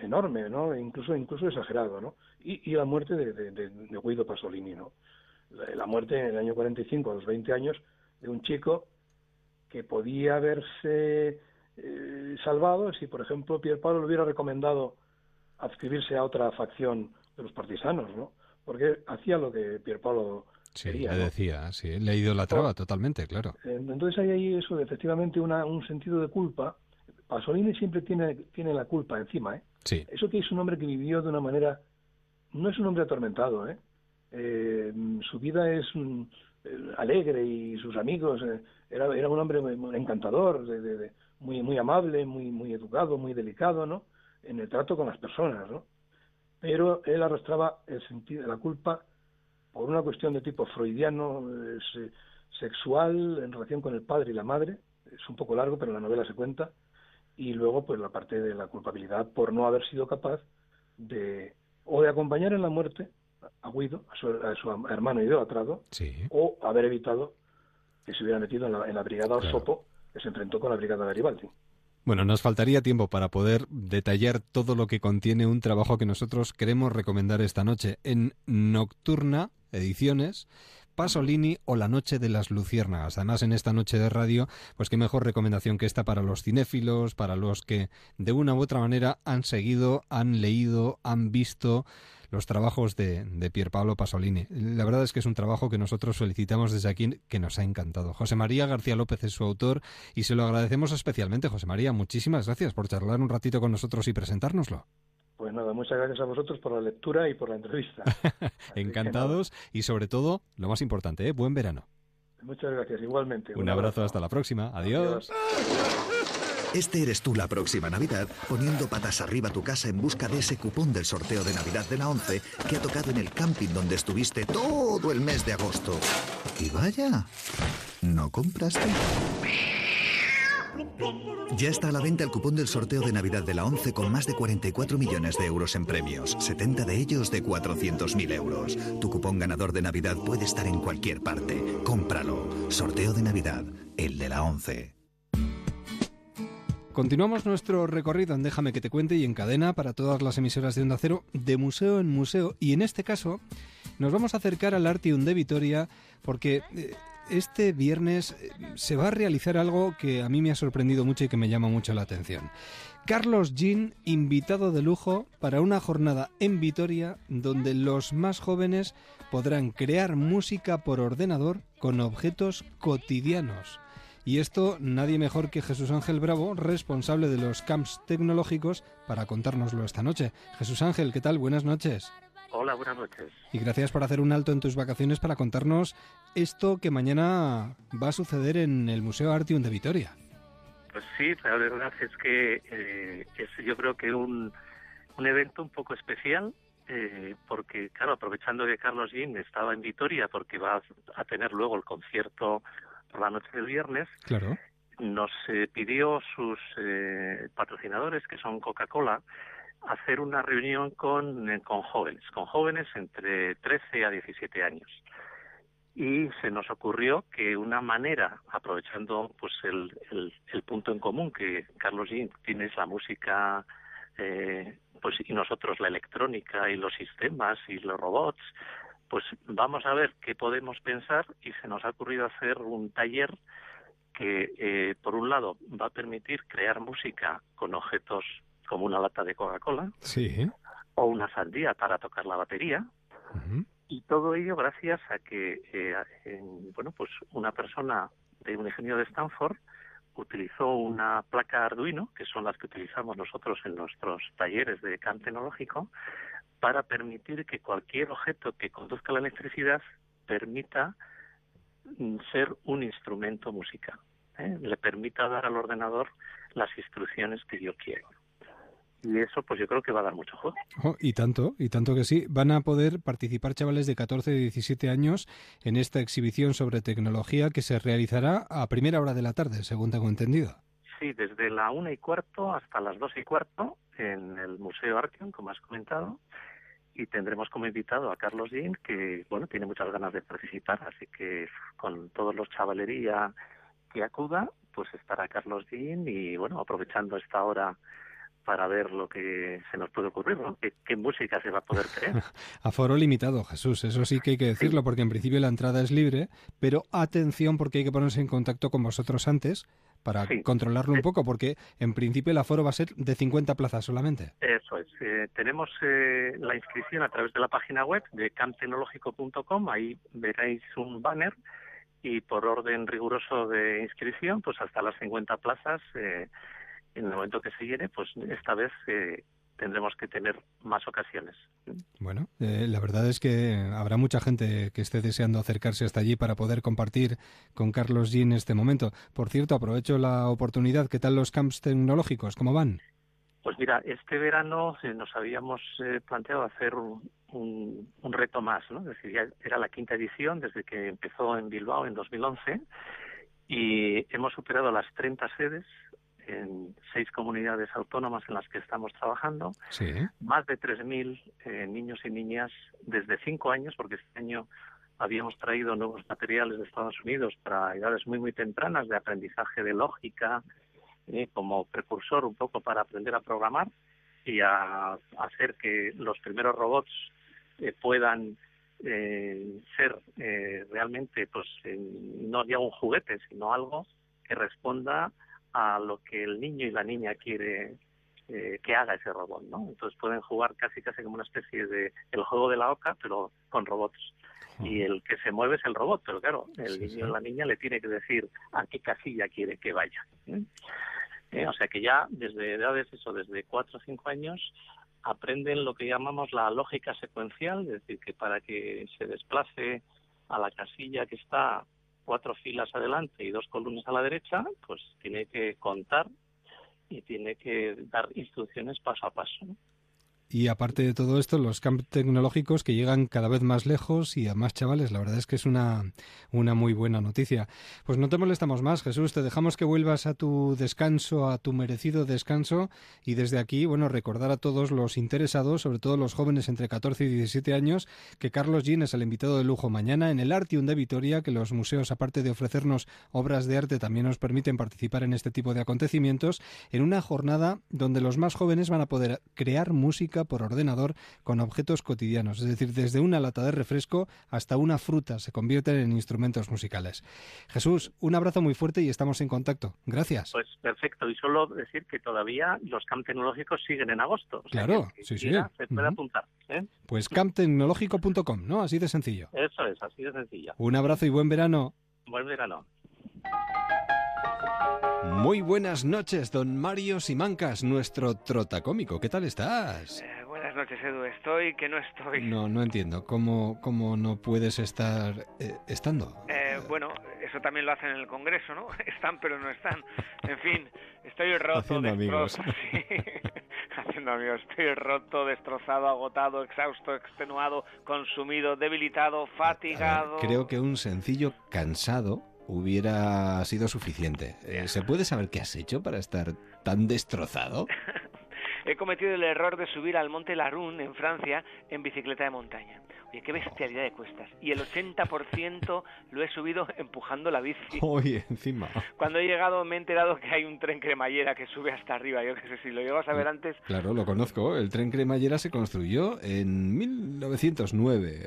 enorme, ¿no? Incluso, incluso exagerado, ¿no? Y, y la muerte de, Guido Pasolini, ¿no? La, la muerte en el año 45, a los 20 años, de un chico que podía haberse eh, salvado si, por ejemplo, Pierre le hubiera recomendado adscribirse a otra facción de los partisanos, ¿no? Porque hacía lo que Pierre sí, Le decía, sí, le idolatraba totalmente, claro. Entonces hay ahí eso, efectivamente, una, un sentido de culpa. Pasolini siempre tiene, tiene la culpa encima, ¿eh? Sí. Eso que es un hombre que vivió de una manera... No es un hombre atormentado, ¿eh? eh su vida es alegre y sus amigos era, era un hombre encantador, de, muy, muy amable, muy, muy educado, muy delicado, ¿no? En el trato con las personas, ¿no? Pero él arrastraba el sentido, la culpa por una cuestión de tipo freudiano, sexual, en relación con el padre y la madre, es un poco largo, pero en la novela se cuenta, y luego pues la parte de la culpabilidad por no haber sido capaz de o de acompañar en la muerte a Guido, a su, a su hermano idolatrado, o haber evitado que se hubiera metido en la, en la brigada Orsopo, que se enfrentó con la brigada Garibaldi. Bueno, nos faltaría tiempo para poder detallar todo lo que contiene un trabajo que nosotros queremos recomendar esta noche en Nocturna Ediciones. Pasolini o La Noche de las Luciérnagas. Además, en esta noche de radio, pues qué mejor recomendación que esta para los cinéfilos, para los que de una u otra manera han seguido, han leído, han visto los trabajos de, de Pier Paolo Pasolini. La verdad es que es un trabajo que nosotros felicitamos desde aquí, que nos ha encantado. José María García López es su autor y se lo agradecemos especialmente. José María, muchísimas gracias por charlar un ratito con nosotros y presentárnoslo. Pues nada, muchas gracias a vosotros por la lectura y por la entrevista. [laughs] Encantados y sobre todo, lo más importante, ¿eh? buen verano. Muchas gracias, igualmente. Un, abrazo, hasta la próxima. Adiós. Este eres tú la próxima Navidad, poniendo patas arriba tu casa en busca de ese cupón del sorteo de Navidad de la 11 que ha tocado en el camping donde estuviste todo el mes de agosto. Y vaya, ¿no compraste? Ya está a la venta el cupón del sorteo de Navidad de la 11 con más de 44 millones de euros en premios, 70 de ellos de 400.000 euros. Tu cupón ganador de Navidad puede estar en cualquier parte. Cómpralo. Sorteo de Navidad, el de la 11. Continuamos nuestro recorrido en Déjame que te cuente y en cadena para todas las emisoras de Onda Cero de museo en museo. Y en este caso nos vamos a acercar al Artium de Vitoria porque eh, este viernes eh, se va a realizar algo que a mí me ha sorprendido mucho y que me llama mucho la atención. Carlos Jean, invitado de lujo para una jornada en Vitoria donde los más jóvenes podrán crear música por ordenador con objetos cotidianos. Y esto nadie mejor que Jesús Ángel Bravo, responsable de los camps tecnológicos, para contárnoslo esta noche. Jesús Ángel, ¿qué tal? Buenas noches. Hola, buenas noches. Y gracias por hacer un alto en tus vacaciones para contarnos esto que mañana va a suceder en el Museo Artium de Vitoria. Pues sí, la verdad es que eh, es yo creo que un, un evento un poco especial eh, porque, claro, aprovechando que Carlos Jean estaba en Vitoria porque va a tener luego el concierto por la noche del viernes, claro. nos eh, pidió sus eh, patrocinadores, que son Coca-Cola, hacer una reunión con, eh, con jóvenes, con jóvenes entre 13 a 17 años. Y se nos ocurrió que una manera, aprovechando pues el, el, punto en común que Carlos Jean tiene es la música, eh, pues y nosotros la electrónica y los sistemas y los robots, pues vamos a ver qué podemos pensar y se nos ha ocurrido hacer un taller que, eh, por un lado, va a permitir crear música con objetos como una lata de Coca-Cola sí. o una sandía para tocar la batería. Y todo ello gracias a que, eh, bueno, pues una persona de un ingenio de Stanford utilizó una placa Arduino, que son las que utilizamos nosotros en nuestros talleres de camp tecnológico, para permitir que cualquier objeto que conduzca la electricidad permita mm, ser un instrumento musical, ¿eh? le permita dar al ordenador las instrucciones que yo quiero. Y eso, pues yo creo que va a dar mucho juego. Oh, y tanto, y tanto que sí. Van a poder participar chavales de 14 y 17 años en esta exhibición sobre tecnología que se realizará a primera hora de la tarde, según tengo entendido. Sí, desde la una y cuarto hasta las dos y cuarto en el Museo Archeon, como has comentado y tendremos como invitado a Carlos Jean, que bueno tiene muchas ganas de participar, así que con todos los chavalería que acuda, pues estará Carlos Jean y bueno, aprovechando esta hora para ver lo que se nos puede ocurrir, ¿no? ¿Qué, música se va a poder crear? [laughs] a foro limitado, Jesús, eso sí que hay que decirlo, porque en principio la entrada es libre, pero atención porque hay que ponerse en contacto con vosotros antes para controlarlo un poco, porque en principio el aforo va a ser de 50 plazas solamente. Eso es. Eh, tenemos eh, la inscripción a través de la página web de camptecnológico.com, ahí veréis un banner y por orden riguroso de inscripción, pues hasta las 50 plazas, eh, en el momento que se llene, pues esta vez tendremos que tener más ocasiones. Bueno, eh, la verdad es que habrá mucha gente que esté deseando acercarse hasta allí para poder compartir con Carlos G en este momento. Por cierto, aprovecho la oportunidad. ¿Qué tal los camps tecnológicos? ¿Cómo van? Pues mira, este verano eh, nos habíamos eh, planteado hacer un, un, reto más, ¿no? Es decir, ya era la quinta edición desde que empezó en Bilbao en 2011 y hemos superado las 30 sedes en seis comunidades autónomas en las que estamos trabajando. Sí. Más de 3.000 eh, niños y niñas desde cinco años, porque este año habíamos traído nuevos materiales de Estados Unidos para edades muy, muy tempranas de aprendizaje de lógica, eh, como precursor un poco para aprender a programar y a, hacer que los primeros robots eh, puedan eh, ser eh, realmente pues eh, no ya un juguete sino algo que responda a lo que el niño y la niña quiere eh, que haga ese robot no entonces pueden jugar casi casi como una especie de el juego de la oca pero con robots. Y el que se mueve es el robot pero claro el niño y la niña le tiene que decir a qué casilla quiere que vaya ¿eh? Eh, o sea que ya desde edades eso desde cuatro o cinco años aprenden lo que llamamos la lógica secuencial, es decir, que para que se desplace a la casilla que está cuatro filas adelante y dos columnas a la derecha, pues tiene que contar y tiene que dar instrucciones paso a paso. ¿no? Y aparte de todo esto, los camps tecnológicos que llegan cada vez más lejos y a más chavales, la verdad es que es una, una muy buena noticia. Pues no te molestamos más, Jesús, te dejamos que vuelvas a tu descanso, a tu merecido descanso y desde aquí, bueno, recordar a todos los interesados, sobre todo los jóvenes entre 14 y 17 años, que Carlos Gin es el invitado de lujo mañana en el Artium de Vitoria, que los museos, aparte de ofrecernos obras de arte, también nos permiten participar en este tipo de acontecimientos, en una jornada donde los más jóvenes van a poder crear música por ordenador con objetos cotidianos, es decir, desde una lata de refresco hasta una fruta se convierten en instrumentos musicales. Jesús, un abrazo muy fuerte y estamos en contacto. Gracias. Pues perfecto, y solo decir que todavía los camps tecnológicos siguen en agosto. O sea Claro, que el que sí, sí. Se puede apuntar. ¿eh? Pues camptecnológico.com, ¿no? Así de sencillo. Eso es, así de sencillo. Un abrazo y buen verano. Buen verano. Muy buenas noches, don Mario Simancas, nuestro trotacómico. ¿Qué tal estás? Eh, buenas noches, Edu. Estoy que no estoy. No, no entiendo. ¿Cómo, cómo no puedes estar eh, estando? Eh, bueno, eso también lo hacen en el Congreso, ¿no? [laughs] Están, pero no están. En fin, estoy roto, Haciendo amigos. [laughs] Sí. [laughs] Haciendo amigos. Estoy roto, destrozado, agotado, exhausto, extenuado, consumido, debilitado, fatigado. Creo que un sencillo cansado hubiera sido suficiente. Eh, ¿Se puede saber qué has hecho para estar tan destrozado? [laughs] He cometido el error de subir al monte Larun, en Francia, en bicicleta de montaña. Oye, qué bestialidad de cuestas. Y el 80% lo he subido empujando la bici. [laughs] Oye, encima. Cuando he llegado me he enterado que hay un tren cremallera que sube hasta arriba. Yo qué sé, si lo llego a saber antes... Claro, lo conozco. El tren cremallera se construyó en 1909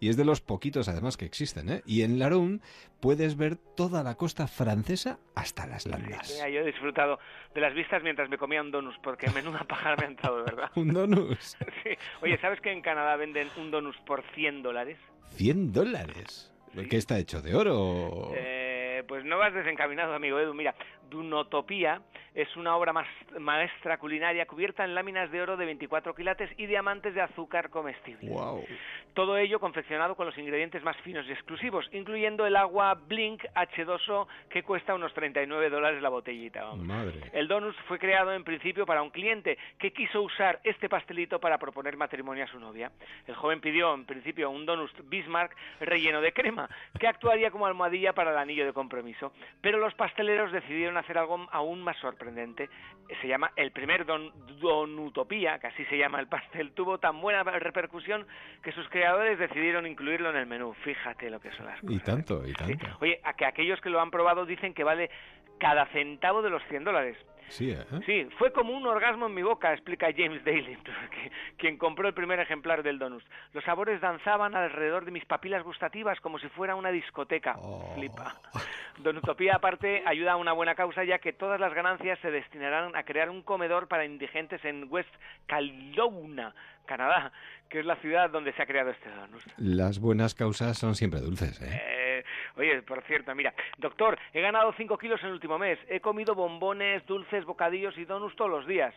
y es de los poquitos además que existen. ¿eh? Y en Larun puedes ver toda la costa francesa hasta las landas. Mira, yo he disfrutado de las vistas mientras me comía un donus, porque menuda [laughs] me verdad. Un donus. [laughs] Sí. Oye, ¿sabes que en Canadá venden un donus por 100 dólares? 100 dólares. ¿Qué está hecho? ¿De oro? Eh, pues no vas desencaminado, amigo Edu. Mira, Dunotopía es una obra maestra culinaria cubierta en láminas de oro de 24 quilates y diamantes de azúcar comestible. Wow. Todo ello confeccionado con los ingredientes más finos y exclusivos, incluyendo el agua Blink H2O que cuesta unos 39 dólares la botellita. vamos. Madre. El donus fue creado en principio para un cliente que quiso usar este pastelito para proponer matrimonio a su novia. El joven pidió en principio un donus Bismarck relleno de crema, que actuaría como almohadilla para el anillo de compromiso. Pero los pasteleros decidieron hacer algo aún más sorprendente. Se llama el primer don, Donutopía, que así se llama el pastel, tuvo tan buena repercusión que sus creadores decidieron incluirlo en el menú. Fíjate lo que son las Y tanto, y tanto. Oye, a que aquellos que lo han probado dicen que vale cada centavo de los 100 dólares. Sí, ¿eh? Sí, fue como un orgasmo en mi boca, explica James Daly, [laughs] quien compró el primer ejemplar del donus. Los sabores danzaban alrededor de mis papilas gustativas como si fuera una discoteca. Flipa. [laughs] Donutopía, aparte, ayuda a una buena causa, ya que todas las ganancias se destinarán a crear un comedor para indigentes en West Kelowna, Canadá, que es la ciudad donde se ha creado este donus. Las buenas causas son siempre dulces, ¿eh? Eh, oye, por cierto, mira, doctor, he ganado 5 kilos en el último mes. He comido bombones, dulces, bocadillos y donuts todos los días.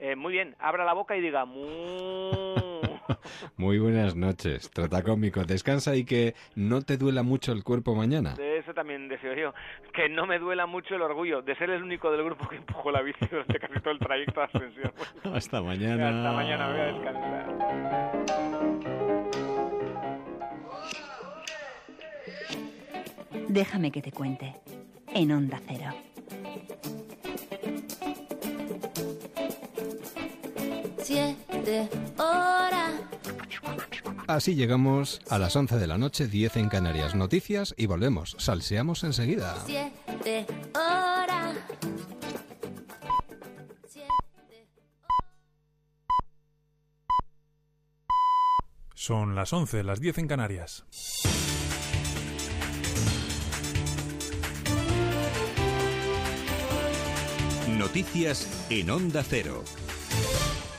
Eh, muy bien, abra la boca y diga mu. [laughs] Muy buenas noches, Trotacómico. Descansa y que no te duela mucho el cuerpo mañana. De eso también deseo yo. Que no me duela mucho el orgullo de ser el único del grupo que empujó la bici durante casi todo el trayecto de ascensión. [laughs] Hasta mañana. Hasta mañana, voy a descansar. Déjame que te cuente. en Onda Cero. Siete horas. Así llegamos a las 11 de la noche, 10 en Canarias. Noticias y volvemos. Salseamos enseguida. Siete horas. Son las 11, las 10 en Canarias. Noticias en Onda Cero.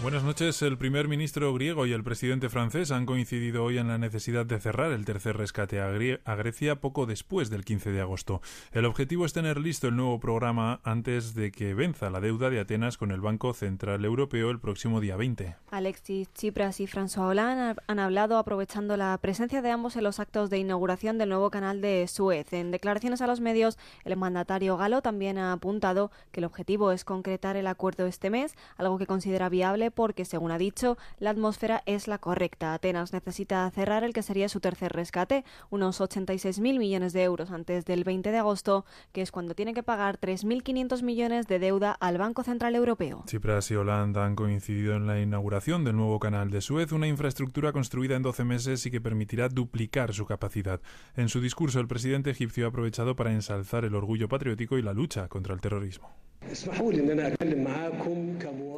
Buenas noches. El primer ministro griego y el presidente francés han coincidido hoy en la necesidad de cerrar el tercer rescate a, a Grecia poco después del 15 de agosto. El objetivo es tener listo el nuevo programa antes de que venza la deuda de Atenas con el Banco Central Europeo el próximo día 20. Alexis Tsipras y François Hollande han hablado aprovechando la presencia de ambos en los actos de inauguración del nuevo canal de Suez. En declaraciones a los medios, el mandatario galo también ha apuntado que el objetivo es concretar el acuerdo este mes, algo que considera viable porque, según ha dicho, la atmósfera es la correcta. Atenas necesita cerrar el que sería su tercer rescate, unos 86.000 millones de euros antes del 20 de agosto, que es cuando tiene que pagar 3.500 millones de deuda al Banco Central Europeo. Tsipras y Hollande han coincidido en la inauguración del nuevo canal de Suez, una infraestructura construida en 12 meses y que permitirá duplicar su capacidad. En su discurso, el presidente egipcio ha aprovechado para ensalzar el orgullo patriótico y la lucha contra el terrorismo.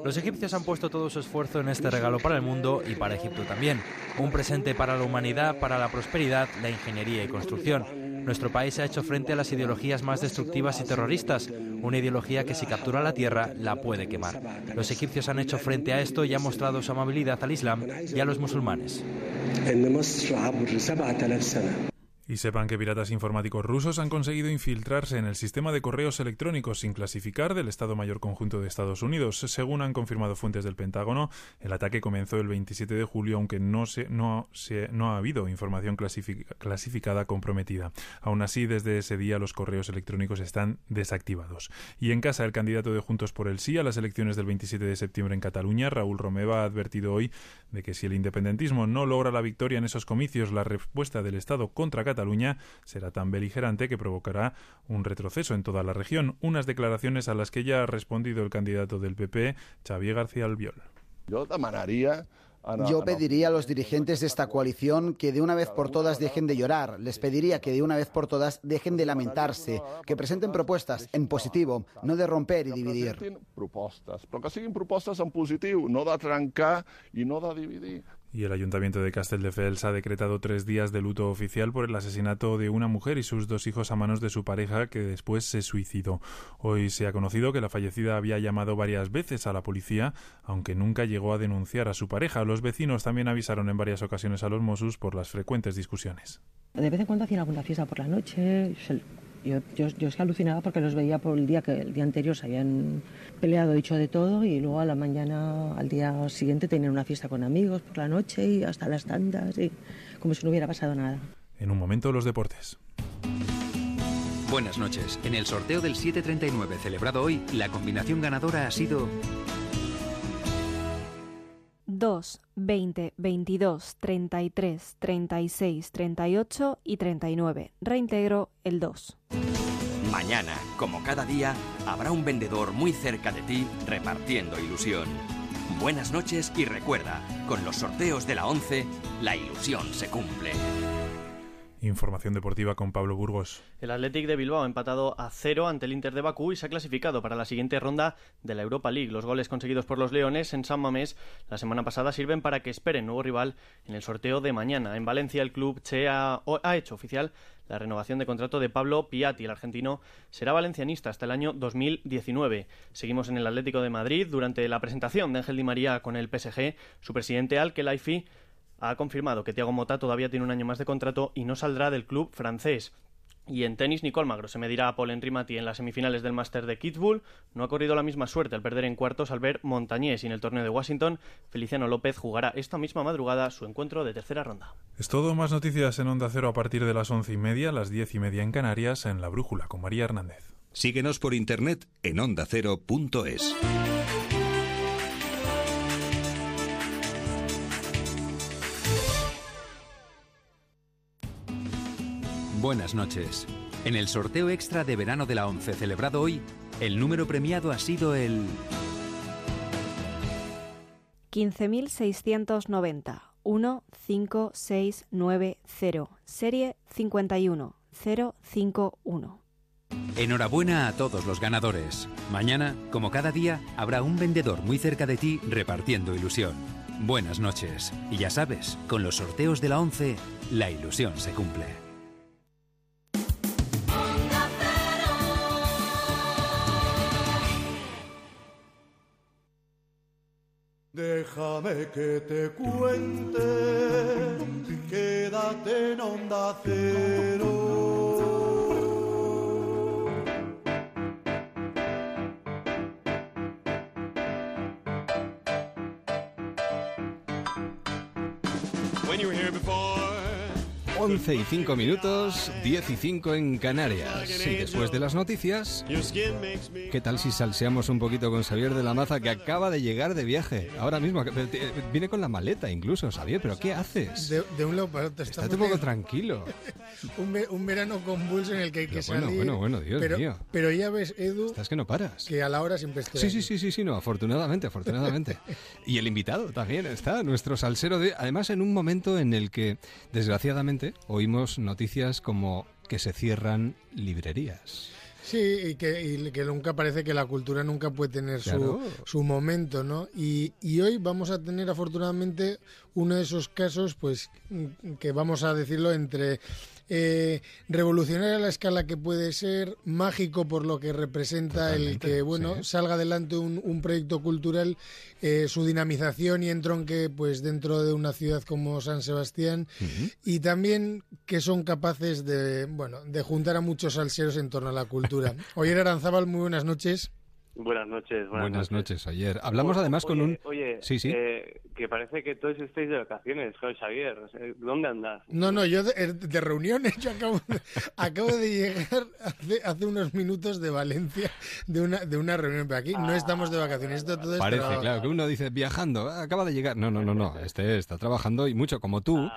Los egipcios han puesto todo su esfuerzo en este regalo para el mundo y para Egipto también. Un presente para la humanidad, para la prosperidad, la ingeniería y construcción. Nuestro país ha hecho frente a las ideologías más destructivas y terroristas, una ideología que si captura la tierra la puede quemar. Los egipcios han hecho frente a esto y han mostrado su amabilidad al Islam y a los musulmanes. Y sepan que piratas informáticos rusos han conseguido infiltrarse en el sistema de correos electrónicos sin clasificar del Estado Mayor Conjunto de Estados Unidos. Según han confirmado fuentes del Pentágono, el ataque comenzó el 27 de julio, aunque no, se, no, se, no ha habido información clasific- clasificada comprometida. Aún así, desde ese día los correos electrónicos están desactivados. Y en casa, el candidato de Juntos por el Sí a las elecciones del 27 de septiembre en Cataluña, Raúl Romeva, ha advertido hoy de que si el independentismo no logra la victoria en esos comicios, la respuesta del Estado contra Cataluña será tan beligerante que provocará un retroceso en toda la región. Unas declaraciones a las que ya ha respondido el candidato del PP, Xavier García Albiol. Yo demanaría Yo pediría a los dirigentes de esta coalición que de una vez por todas dejen de llorar. Les pediría que de una vez por todas dejen de lamentarse, que presenten propuestas en positivo, no de romper y dividir. propostes, però que siguin propostes en positiu, no de trencar i no de dividir. Y el Ayuntamiento de Castelldefels ha decretado tres días de luto oficial por el asesinato de una mujer y sus dos hijos a manos de su pareja que después se suicidó. Hoy se ha conocido que la fallecida había llamado varias veces a la policía, aunque nunca llegó a denunciar a su pareja. Los vecinos también avisaron en varias ocasiones a los Mossos por las frecuentes discusiones. De vez en cuando hacían alguna fiesta por la noche. Yo, yo, yo es que alucinaba porque los veía por el día que el día anterior se habían peleado, dicho de todo, y luego a la mañana, al día siguiente, tenían una fiesta con amigos por la noche y hasta las tantas, y como si no hubiera pasado nada. En un momento los deportes. Buenas noches. En el sorteo del 739 celebrado hoy, la combinación ganadora ha sido 2, 20, 22, 33, 36, 38 y 39. Reintegro el 2. Mañana, como cada día, habrá un vendedor muy cerca de ti repartiendo ilusión. Buenas noches y recuerda, con los sorteos de la 11, la ilusión se cumple. Información deportiva con Pablo Burgos. El Athletic de Bilbao ha empatado a cero ante el Inter de Bakú y se ha clasificado para la siguiente ronda de la Europa League. Los goles conseguidos por los Leones en San Mamés la semana pasada sirven para que esperen nuevo rival en el sorteo de mañana. En Valencia el club Che ha, hecho oficial la renovación de contrato de Pablo Piatti. El argentino será valencianista hasta el año 2019. Seguimos en el Atlético de Madrid. Durante la presentación de Ángel Di María con el PSG, su presidente Al Khelaifi ha confirmado que Thiago Mota todavía tiene un año más de contrato y no saldrá del club francés. Y en tenis, Nicole Magro se medirá a Paul Henry Mati en las semifinales del Master de Kitzbühel. No ha corrido la misma suerte al perder en cuartos al ver Montañés y en el torneo de Washington. Feliciano López jugará esta misma madrugada su encuentro de tercera ronda. Es todo, más noticias en Onda Cero a partir de las once y media, las diez y media en Canarias, en La Brújula, con María Hernández. Síguenos por internet en ondacero.es. Buenas noches. En el sorteo extra de verano de la 11 celebrado hoy, el número premiado ha sido el 15.690 15690, serie 51051. Enhorabuena a todos los ganadores. Mañana, como cada día, habrá un vendedor muy cerca de ti repartiendo ilusión. Buenas noches. Y ya sabes, con los sorteos de la 11, la ilusión se cumple. Déjame que te cuente, quédate en onda cero. 11 y 5 minutos, 10 y 5 en Canarias. Y después de las noticias, ¿qué tal si salseamos un poquito con Xavier de la Maza que acaba de llegar de viaje? Ahora mismo, eh, viene con la maleta incluso, Xavier, pero ¿qué haces? De, de un lado para otro. Estate estamos un poco tranquilo. [laughs] un, ve- un verano convulso en el que hay que Pero bueno, salir. bueno, bueno, Dios pero, mío. Pero ya ves, Edu, Estás que no paras. que a la hora siempre estoy Sí, ahí. sí, sí, sí, sí, no, afortunadamente, afortunadamente. [laughs] Y el invitado también está, nuestro salsero de... Además, en un momento en el que, desgraciadamente, oímos noticias como que se cierran librerías. Sí, y que, y que nunca parece que la cultura nunca puede tener Claro. su, su momento, ¿no? Y, y hoy vamos a tener afortunadamente uno de esos casos, pues, que vamos a decirlo entre eh, revolucionario a la escala que puede ser, mágico por lo que representa el que, bueno, sí. salga adelante un, un proyecto cultural, eh, su dinamización y entronque, pues, dentro de una ciudad como San Sebastián y también que son capaces de, bueno, de juntar a muchos salseros en torno a la cultura. [laughs] Oyer Aranzábal, muy buenas noches. Buenas noches. Buenas, Buenas noches, ayer. Hablamos además con Oye, un... Oye, Sí, sí. eh, que parece que todos estáis de vacaciones, o sea, ¿Dónde andas? No, no, yo de, de reuniones, [laughs] yo acabo de, acabo de llegar hace, hace unos minutos de Valencia de una, de una reunión, pero aquí no estamos de vacaciones, esto todo es Parece, trabajo. claro, que uno dice viajando, ah, acaba de llegar. No, no, no, no. Este está trabajando y mucho como tú.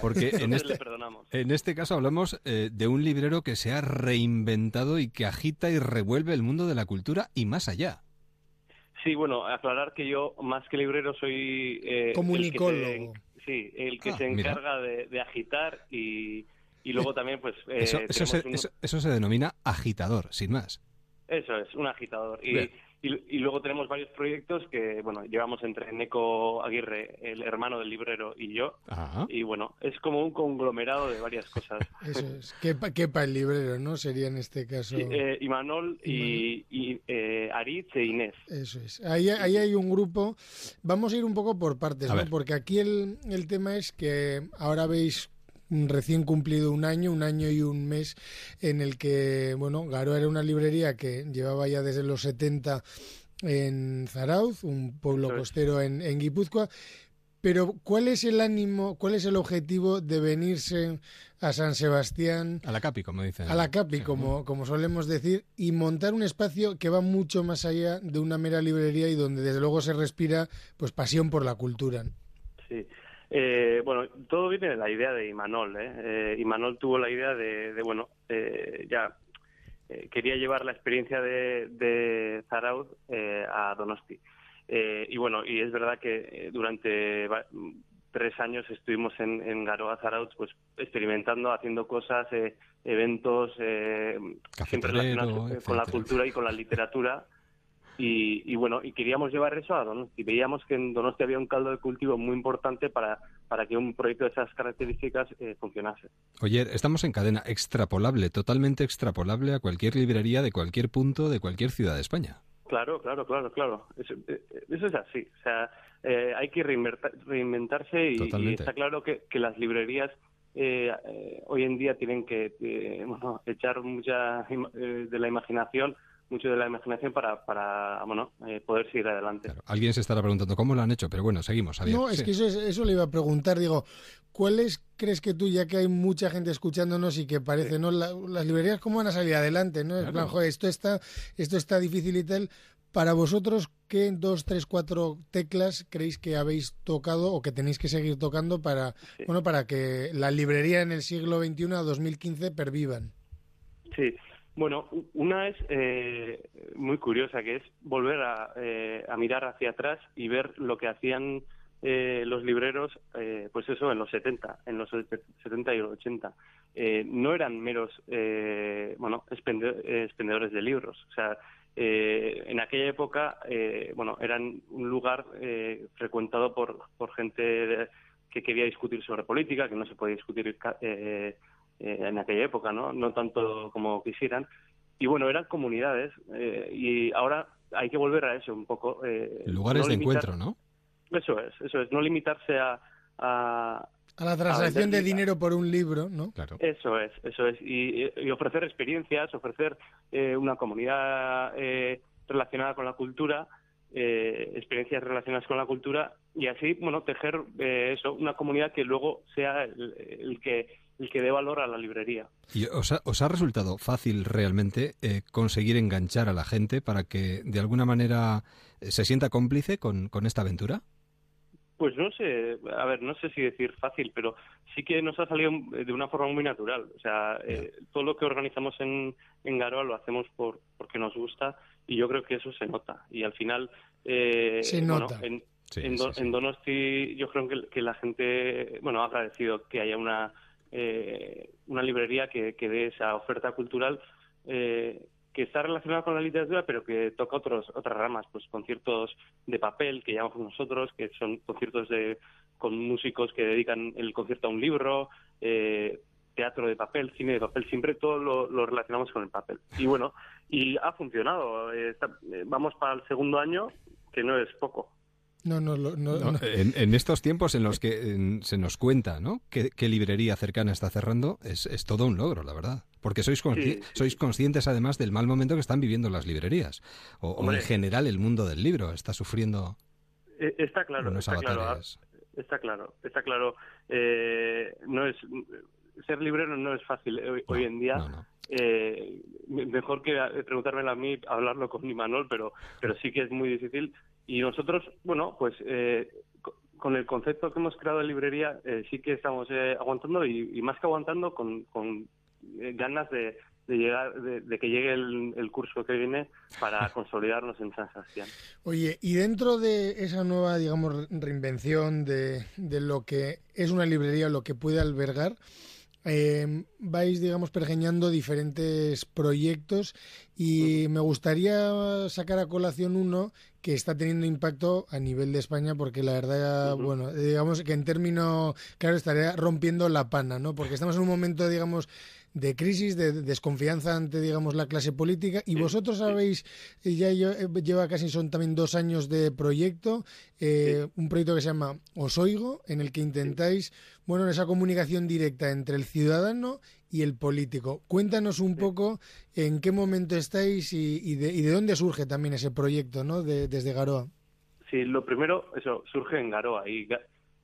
Porque [laughs] en este, le perdonamos. en este caso hablamos eh, de un librero que se ha reinventado y que agita y revuelve el mundo de la cultura y más allá. Sí, bueno, aclarar que yo, más que librero, soy... eh, el que se- Comunicólogo. sí, el que Ah, se encarga de, de agitar y, y luego también, pues... eh, Eso, se, eso- eso se denomina agitador, sin más. Eso es, un agitador. Y, Bien. Y, y luego tenemos varios proyectos que, bueno, llevamos entre Neco Aguirre, el hermano del librero, y yo. Ajá. Y bueno, es como un conglomerado de varias cosas. [laughs] Eso es. Quepa, quepa el librero, ¿no? Sería en este caso. Sí, eh, Imanol y, y eh, Aritz e Inés. Eso es. Ahí, ahí hay un grupo. Vamos a ir un poco por partes, A ¿no? ver. Porque aquí el, el tema es que ahora veis recién cumplido un año, un año y un mes en el que, bueno, Garo era una librería que llevaba ya desde los 70 en Zarauz, un pueblo es. costero en, en Guipúzcoa. Pero, ¿cuál es el ánimo, cuál es el objetivo de venirse a San Sebastián, A la capi, como dicen. a la CAPI, como, como solemos decir, y montar un espacio que va mucho más allá de una mera librería y donde desde luego se respira pues pasión por la cultura. Sí. Eh, bueno, todo viene de la idea de Imanol. ¿eh? Eh, Imanol tuvo la idea de, de, bueno, eh, ya eh, quería llevar la experiencia de, de Zarauz eh, a Donosti. Eh, y bueno, y es verdad que durante tres años estuvimos en, en Garoa Zarauz, pues experimentando, haciendo cosas, eh, eventos, eh, siempre relacionados con la cultura y con la literatura. Y, y bueno, y queríamos llevar eso a Donosti. Veíamos que en Donosti había un caldo de cultivo muy importante para, para que un proyecto de esas características eh, funcionase. Oye, estamos en cadena extrapolable, totalmente extrapolable a cualquier librería de cualquier punto de cualquier ciudad de España. Claro, claro, claro, claro. Eso, eh, eso es así. O sea, eh, hay que reinventarse y, está claro que, que las librerías eh, eh, hoy en día tienen que eh, [laughs] bueno, echar mucha eh, de la imaginación, mucho de la imaginación para, para bueno, eh, poder seguir adelante. Alguien se estará preguntando cómo lo han hecho, pero bueno, seguimos. Javier. No, es Sí. que eso, es- eso le iba a preguntar, digo, ¿cuáles crees que tú, ya que hay mucha gente escuchándonos y que parece, ¿no? La- las librerías cómo van a salir adelante, ¿no? En Claro. plan, joder, esto está, esto está difícil y tal. Para vosotros, ¿qué dos, tres, cuatro teclas creéis que habéis tocado o que tenéis que seguir tocando para, bueno, para que la librería en el siglo XXI a 2015 pervivan? Sí, bueno, una es eh, muy curiosa, que es volver a, eh, a, mirar hacia atrás y ver lo que hacían eh, los libreros, eh, pues eso, en los 70, en los 70 y los 80. Eh, no eran meros, eh, bueno, expendedores de libros. O sea, en aquella época, bueno, eran un lugar frecuentado por, por gente que quería discutir sobre política, que no se podía discutir eh, en aquella época, ¿no? No tanto como quisieran. Y bueno, eran comunidades eh, y ahora hay que volver a eso un poco. Eh, Lugares no de limitar- encuentro, ¿no? Eso es, eso es, no limitarse a... a A la transacción de dinero por un libro, ¿no? Claro. Eso es, eso es. Y, y ofrecer experiencias, ofrecer eh, una comunidad eh, relacionada con la cultura, eh, experiencias relacionadas con la cultura y así, bueno, tejer eh, eso, una comunidad que luego sea el, el que el que dé valor a la librería. ¿Y os ha, os ha resultado fácil realmente eh, conseguir enganchar a la gente para que de alguna manera eh, se sienta cómplice con, con esta aventura? Pues no sé, a ver, no sé si decir fácil, pero sí que nos ha salido de una forma muy natural. O sea, eh, todo lo que organizamos en, en Garoa lo hacemos por porque nos gusta y yo creo que eso se nota. Y al final, eh, Se bueno, nota. en, Sí, en, Do- sí, sí. en Donosti yo creo que, que la gente, bueno, ha agradecido que haya una, eh, una librería que, que dé esa oferta cultural eh, que está relacionada con la literatura, pero que toca otros, otras ramas, pues conciertos de papel que llamamos nosotros, que son conciertos de, con músicos que dedican el concierto a un libro, eh, teatro de papel, cine de papel, siempre todo lo, relacionamos con el papel. Y bueno, y ha funcionado. eh, eh, vamos para el segundo año, que no es poco. No, no, lo- no, No, no. En, en estos tiempos en los que en- se nos cuenta ¿no? ¿Qué, qué librería cercana está cerrando, es, es todo un logro, la verdad. Porque sois, consci- Sí, sí, sois conscientes además del mal momento que están viviendo las librerías. O, en general el mundo del libro está sufriendo Eh, Está claro, unos está claro. Está claro, está claro. Eh, no es ser librero no es fácil hoy, hoy en día. Eh, me- mejor que preguntármelo a mí, hablarlo con Imanol, pero pero sí que es muy difícil. Y nosotros, bueno, pues eh, co- con el concepto que hemos creado de librería, eh, sí que estamos eh, aguantando y, y más que aguantando, con, con eh, ganas de, de llegar, de, de que llegue el, el curso que viene para [laughs] consolidarnos en San Sebastián. Oye, y dentro de esa nueva, digamos, reinvención de, de lo que es una librería, lo que puede albergar, eh, vais, digamos, pergeñando diferentes proyectos y me gustaría sacar a colación uno que está teniendo impacto a nivel de España porque la verdad, bueno, digamos que en términos, claro, estaría rompiendo la pana, ¿no? Porque estamos en un momento, digamos, de crisis, de de desconfianza ante, digamos, la clase política. Y vosotros habéis, eh, ya eh, lleva casi, son también dos años de proyecto, eh, un proyecto que se llama Os Oigo, en el que intentáis, bueno, esa comunicación directa entre el ciudadano y el político. Cuéntanos un poco en qué momento estáis y, y de, y de dónde surge también ese proyecto, ¿no? De- desde Garoa. Sí, lo primero, eso, surge en Garoa. Y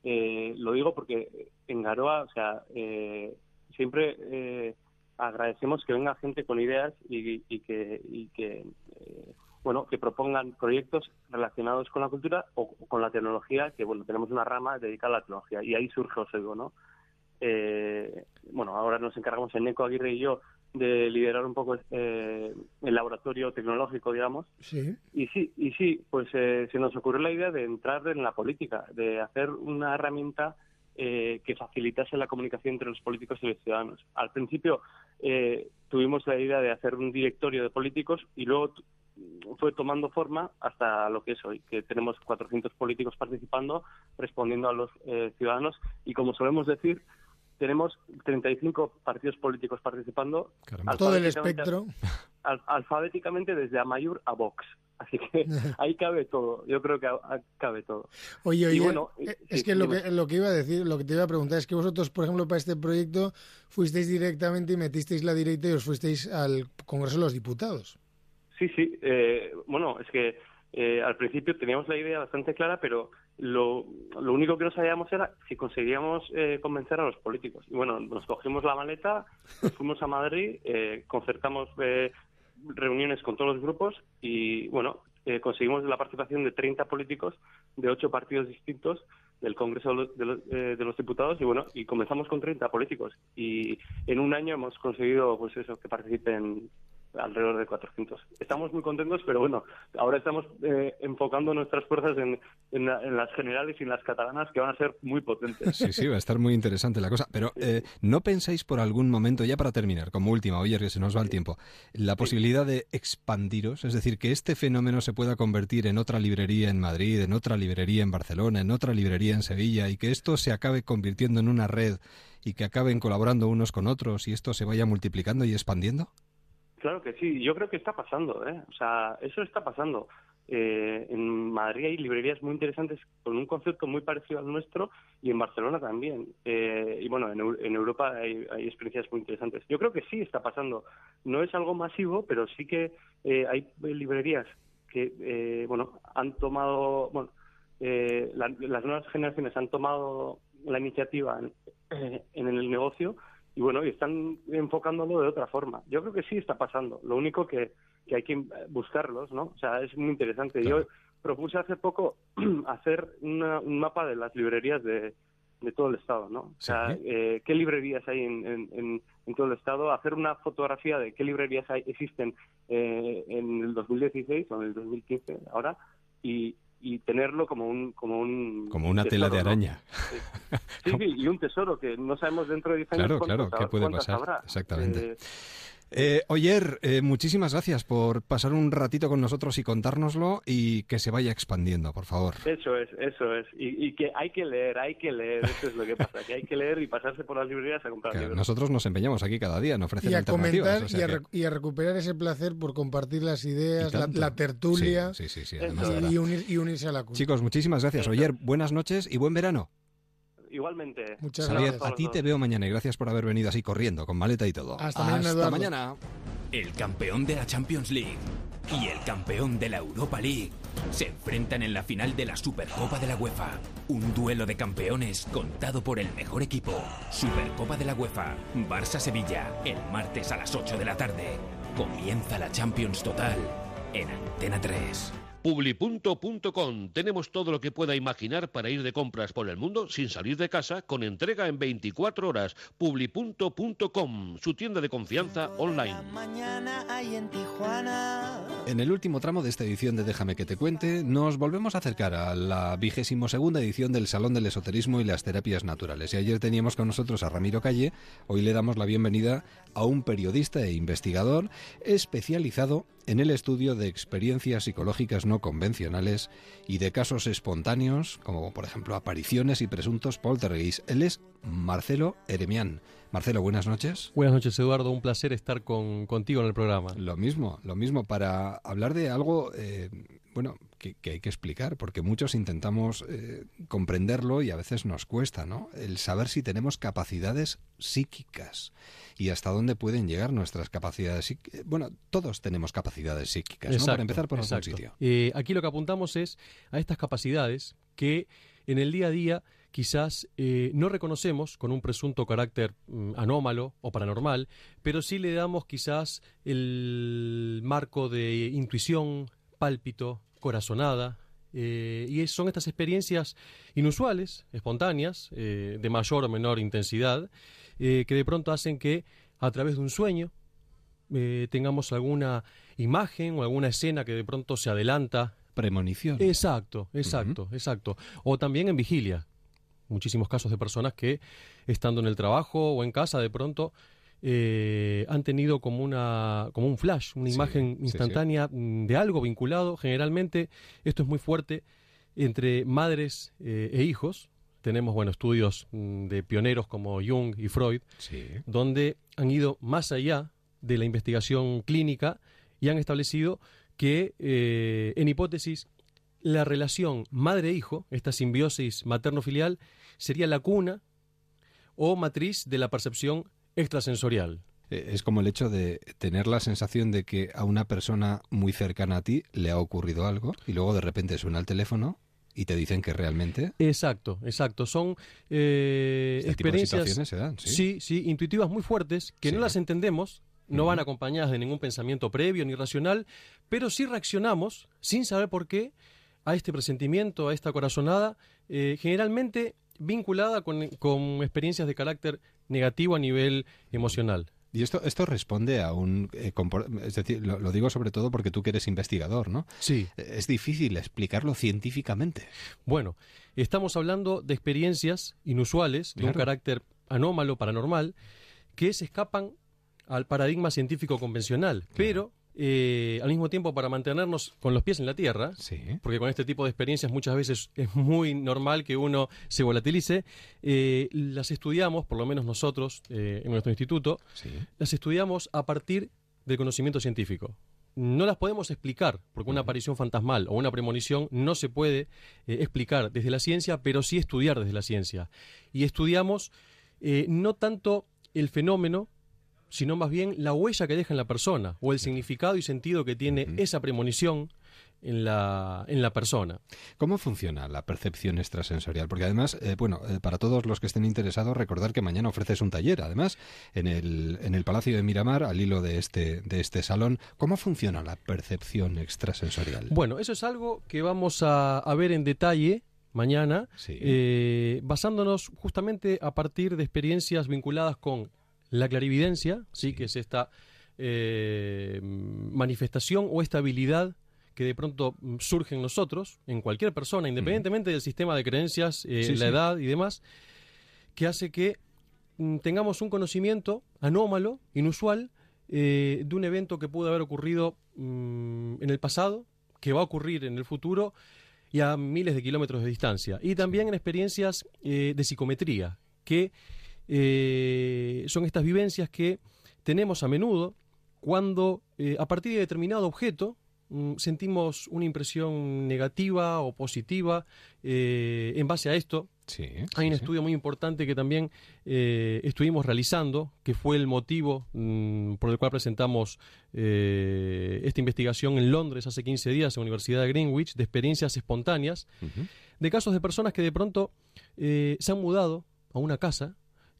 eh, lo digo porque en Garoa, o sea, eh, siempre eh, agradecemos que venga gente con ideas y, y que, y que eh, bueno, que propongan proyectos relacionados con la cultura o con la tecnología, que bueno, tenemos una rama dedicada a la tecnología y ahí surge Osego, ¿no? Eh, bueno, ahora nos encargamos en Eco Aguirre y yo de liderar un poco eh, el laboratorio tecnológico, digamos, Sí. y sí, y sí, pues eh, se nos ocurrió la idea de entrar en la política, de hacer una herramienta eh, que facilitase la comunicación entre los políticos y los ciudadanos. Al principio eh, tuvimos la idea de hacer un directorio de políticos y luego fue tomando forma hasta lo que es hoy, que tenemos 400 políticos participando, respondiendo a los eh, ciudadanos y como solemos decir, tenemos 35 partidos políticos participando. Todo el espectro. [laughs] al- alfabéticamente desde Amayur a Vox. Así que [laughs] ahí cabe todo. Yo creo que cabe todo. Oye, Y oye, bueno, eh, sí, es que lo, que lo que iba a decir, lo que te iba a preguntar es que vosotros, por ejemplo, para este proyecto fuisteis directamente y metisteis la directa y os fuisteis al Congreso de los Diputados. Sí, sí. eh, bueno, es que eh, al principio teníamos la idea bastante clara, pero lo, lo único que no sabíamos era si conseguíamos eh, convencer a los políticos. Y bueno, nos cogimos la maleta, nos fuimos a Madrid, eh, concertamos eh, reuniones con todos los grupos y bueno, eh, conseguimos la participación de 30 políticos de ocho partidos distintos del Congreso de los, de los, Diputados y bueno y comenzamos con 30 políticos. Y en un año hemos conseguido pues eso que participen alrededor de 400. Estamos muy contentos, pero bueno, ahora estamos eh, enfocando nuestras fuerzas en, en, las generales y en las catalanas, que van a ser muy potentes. Sí, sí, va a estar muy interesante la cosa. Pero eh, ¿no pensáis por algún momento, ya para terminar, como última, oye, que se nos va el tiempo, la posibilidad de expandiros? Es decir, que este fenómeno se pueda convertir en otra librería en Madrid, en otra librería en Barcelona, en otra librería en Sevilla, y que esto se acabe convirtiendo en una red y que acaben colaborando unos con otros y esto se vaya multiplicando y expandiendo? Claro que sí, yo creo que está pasando, ¿eh? O sea, eso está pasando. Eh, en Madrid hay librerías muy interesantes con un concepto muy parecido al nuestro y en Barcelona también. Eh, y bueno, en, Europa hay, experiencias muy interesantes. Yo creo que sí está pasando. No es algo masivo, pero sí que eh, hay librerías que, bueno, han tomado, bueno, las nuevas generaciones han tomado la iniciativa en el negocio y bueno, y están enfocándolo de otra forma. Yo creo que sí está pasando. Lo único que, que hay que buscarlos, ¿no? O sea, es muy interesante. Yo propuse hace poco [clears throat] hacer un mapa de las librerías de, de todo el estado, ¿no? O sea, eh, qué librerías hay en, en, en, todo el estado, hacer una fotografía de qué librerías hay, existen eh, en el 2016 o en el 2015 ahora y, y tenerlo como un como un como una tela de araña. Sí, sí, y un tesoro que no sabemos dentro de 10 años claro claro qué puede pasar exactamente. Eh, eh, Oyer, eh, muchísimas gracias por pasar un ratito con nosotros y contárnoslo y que se vaya expandiendo, por favor. Eso es, eso es. Y, que hay que leer, hay que leer, eso es lo que pasa, que hay que leer y pasarse por las librerías a comprar libros. Nosotros nos empeñamos aquí cada día, nos ofrecen y a comentar y a, recuperar ese placer por compartir las ideas, la, tertulia y, unirse a la cultura. Chicos, muchísimas gracias. Oyer, buenas noches y buen verano. Igualmente. Muchas gracias. A ti te veo mañana y gracias por haber venido así corriendo, con maleta y todo. Hasta, mañana, mañana. El campeón de la Champions League y el campeón de la Europa League se enfrentan en la final de la Supercopa de la UEFA. Un duelo de campeones contado por el mejor equipo. Supercopa de la UEFA, Barça-Sevilla, el martes a las 8 de la tarde. Comienza la Champions Total en Antena 3. Publi.com. Tenemos todo lo que pueda imaginar para ir de compras por el mundo sin salir de casa con entrega en 24 horas. Publi.com, su tienda de confianza online. En el último tramo de esta edición de Déjame que te cuente, nos volvemos a acercar a la vigésimo segunda edición del Salón del Esoterismo y las Terapias Naturales. Y ayer teníamos con nosotros a Ramiro Calle, hoy le damos la bienvenida a un periodista e investigador especializado en el estudio de experiencias psicológicas no convencionales y de casos espontáneos, como por ejemplo apariciones y presuntos poltergeist. Él es Marcelo Eremián. Marcelo, buenas noches. Buenas noches, Eduardo. Un placer estar con, contigo en el programa. Lo mismo, lo mismo, para hablar de algo, eh, bueno, que, hay que explicar, porque muchos intentamos eh, comprenderlo y a veces nos cuesta, ¿no? El saber si tenemos capacidades psíquicas y hasta dónde pueden llegar nuestras capacidades. psíquicas. Bueno, todos tenemos capacidades psíquicas, ¿no? Para empezar por algún sitio. Eh, aquí lo que apuntamos es a estas capacidades que en el día a día quizás eh, no reconocemos con un presunto carácter mm, anómalo o paranormal, pero sí le damos quizás el marco de intuición, pálpito, corazonada, eh, y son estas experiencias inusuales, espontáneas, de mayor o menor intensidad, eh, que de pronto hacen que a través de un sueño eh, tengamos alguna imagen o alguna escena que de pronto se adelanta. Premonición. Exacto, exacto, exacto. O también en vigilia. Muchísimos casos de personas que, estando en el trabajo o en casa, de pronto eh, han tenido como, una, como un flash, una imagen instantánea mm, de algo vinculado. Generalmente esto es muy fuerte entre madres e hijos, tenemos bueno, estudios mm, de pioneros como Jung y Freud, donde han ido más allá de la investigación clínica y han establecido que, eh, en hipótesis, la relación madre-hijo, esta simbiosis materno-filial, sería la cuna o matriz de la percepción extrasensorial. Eh, es como el hecho de tener la sensación de que a una persona muy cercana a ti le ha ocurrido algo y luego de repente suena el teléfono y te dicen que realmente. Exacto, exacto. Son eh, este experiencias. se dan, ¿sí? sí, intuitivas muy fuertes que no las entendemos, no van acompañadas de ningún pensamiento previo ni racional, pero sí reaccionamos sin saber por qué a este presentimiento, a esta corazonada eh, generalmente vinculada con, con experiencias de carácter negativo a nivel emocional. Y esto, esto responde a un... eh, es decir, lo, lo digo sobre todo porque tú que eres investigador, ¿no? Sí. Eh, Es difícil explicarlo científicamente. Bueno, estamos hablando de experiencias inusuales, de un carácter anómalo, paranormal, que se escapan al paradigma científico convencional, pero eh, al mismo tiempo para mantenernos con los pies en la tierra, porque con este tipo de experiencias muchas veces es muy normal que uno se volatilice, eh, las estudiamos, por lo menos nosotros eh, en nuestro instituto, las estudiamos a partir del conocimiento científico. No las podemos explicar, porque una aparición fantasmal o una premonición no se puede explicar desde la ciencia, pero sí estudiar desde la ciencia. Y estudiamos no tanto el fenómeno, sino más bien la huella que deja en la persona o el significado y sentido que tiene esa premonición en la, en la persona. ¿Cómo funciona la percepción extrasensorial? Porque además, eh, bueno, eh, para todos los que estén interesados, recordar que mañana ofreces un taller, además, en el, en el Palacio de Miramar, al hilo de este, de este salón. ¿Cómo funciona la percepción extrasensorial? Bueno, eso es algo que vamos a, a ver en detalle mañana, eh, basándonos justamente a partir de experiencias vinculadas con la clarividencia, sí, que es esta eh, manifestación o esta habilidad que de pronto mm, surge en nosotros, en cualquier persona, independientemente del sistema de creencias, eh, Sí, la sí. edad y demás, que hace que mm, tengamos un conocimiento anómalo, inusual, eh, de un evento que pudo haber ocurrido mm, en el pasado, que va a ocurrir en el futuro y a miles de kilómetros de distancia. Y también en experiencias de psicometría, que eh, son estas vivencias que tenemos a menudo cuando eh, a partir de determinado objeto mm, sentimos una impresión negativa o positiva eh, en base a esto. Hay un estudio muy importante que también estuvimos realizando, que fue el motivo mm, por el cual presentamos esta investigación en Londres hace 15 días en la Universidad de Greenwich, de experiencias espontáneas, de casos de personas que de pronto se han mudado a una casa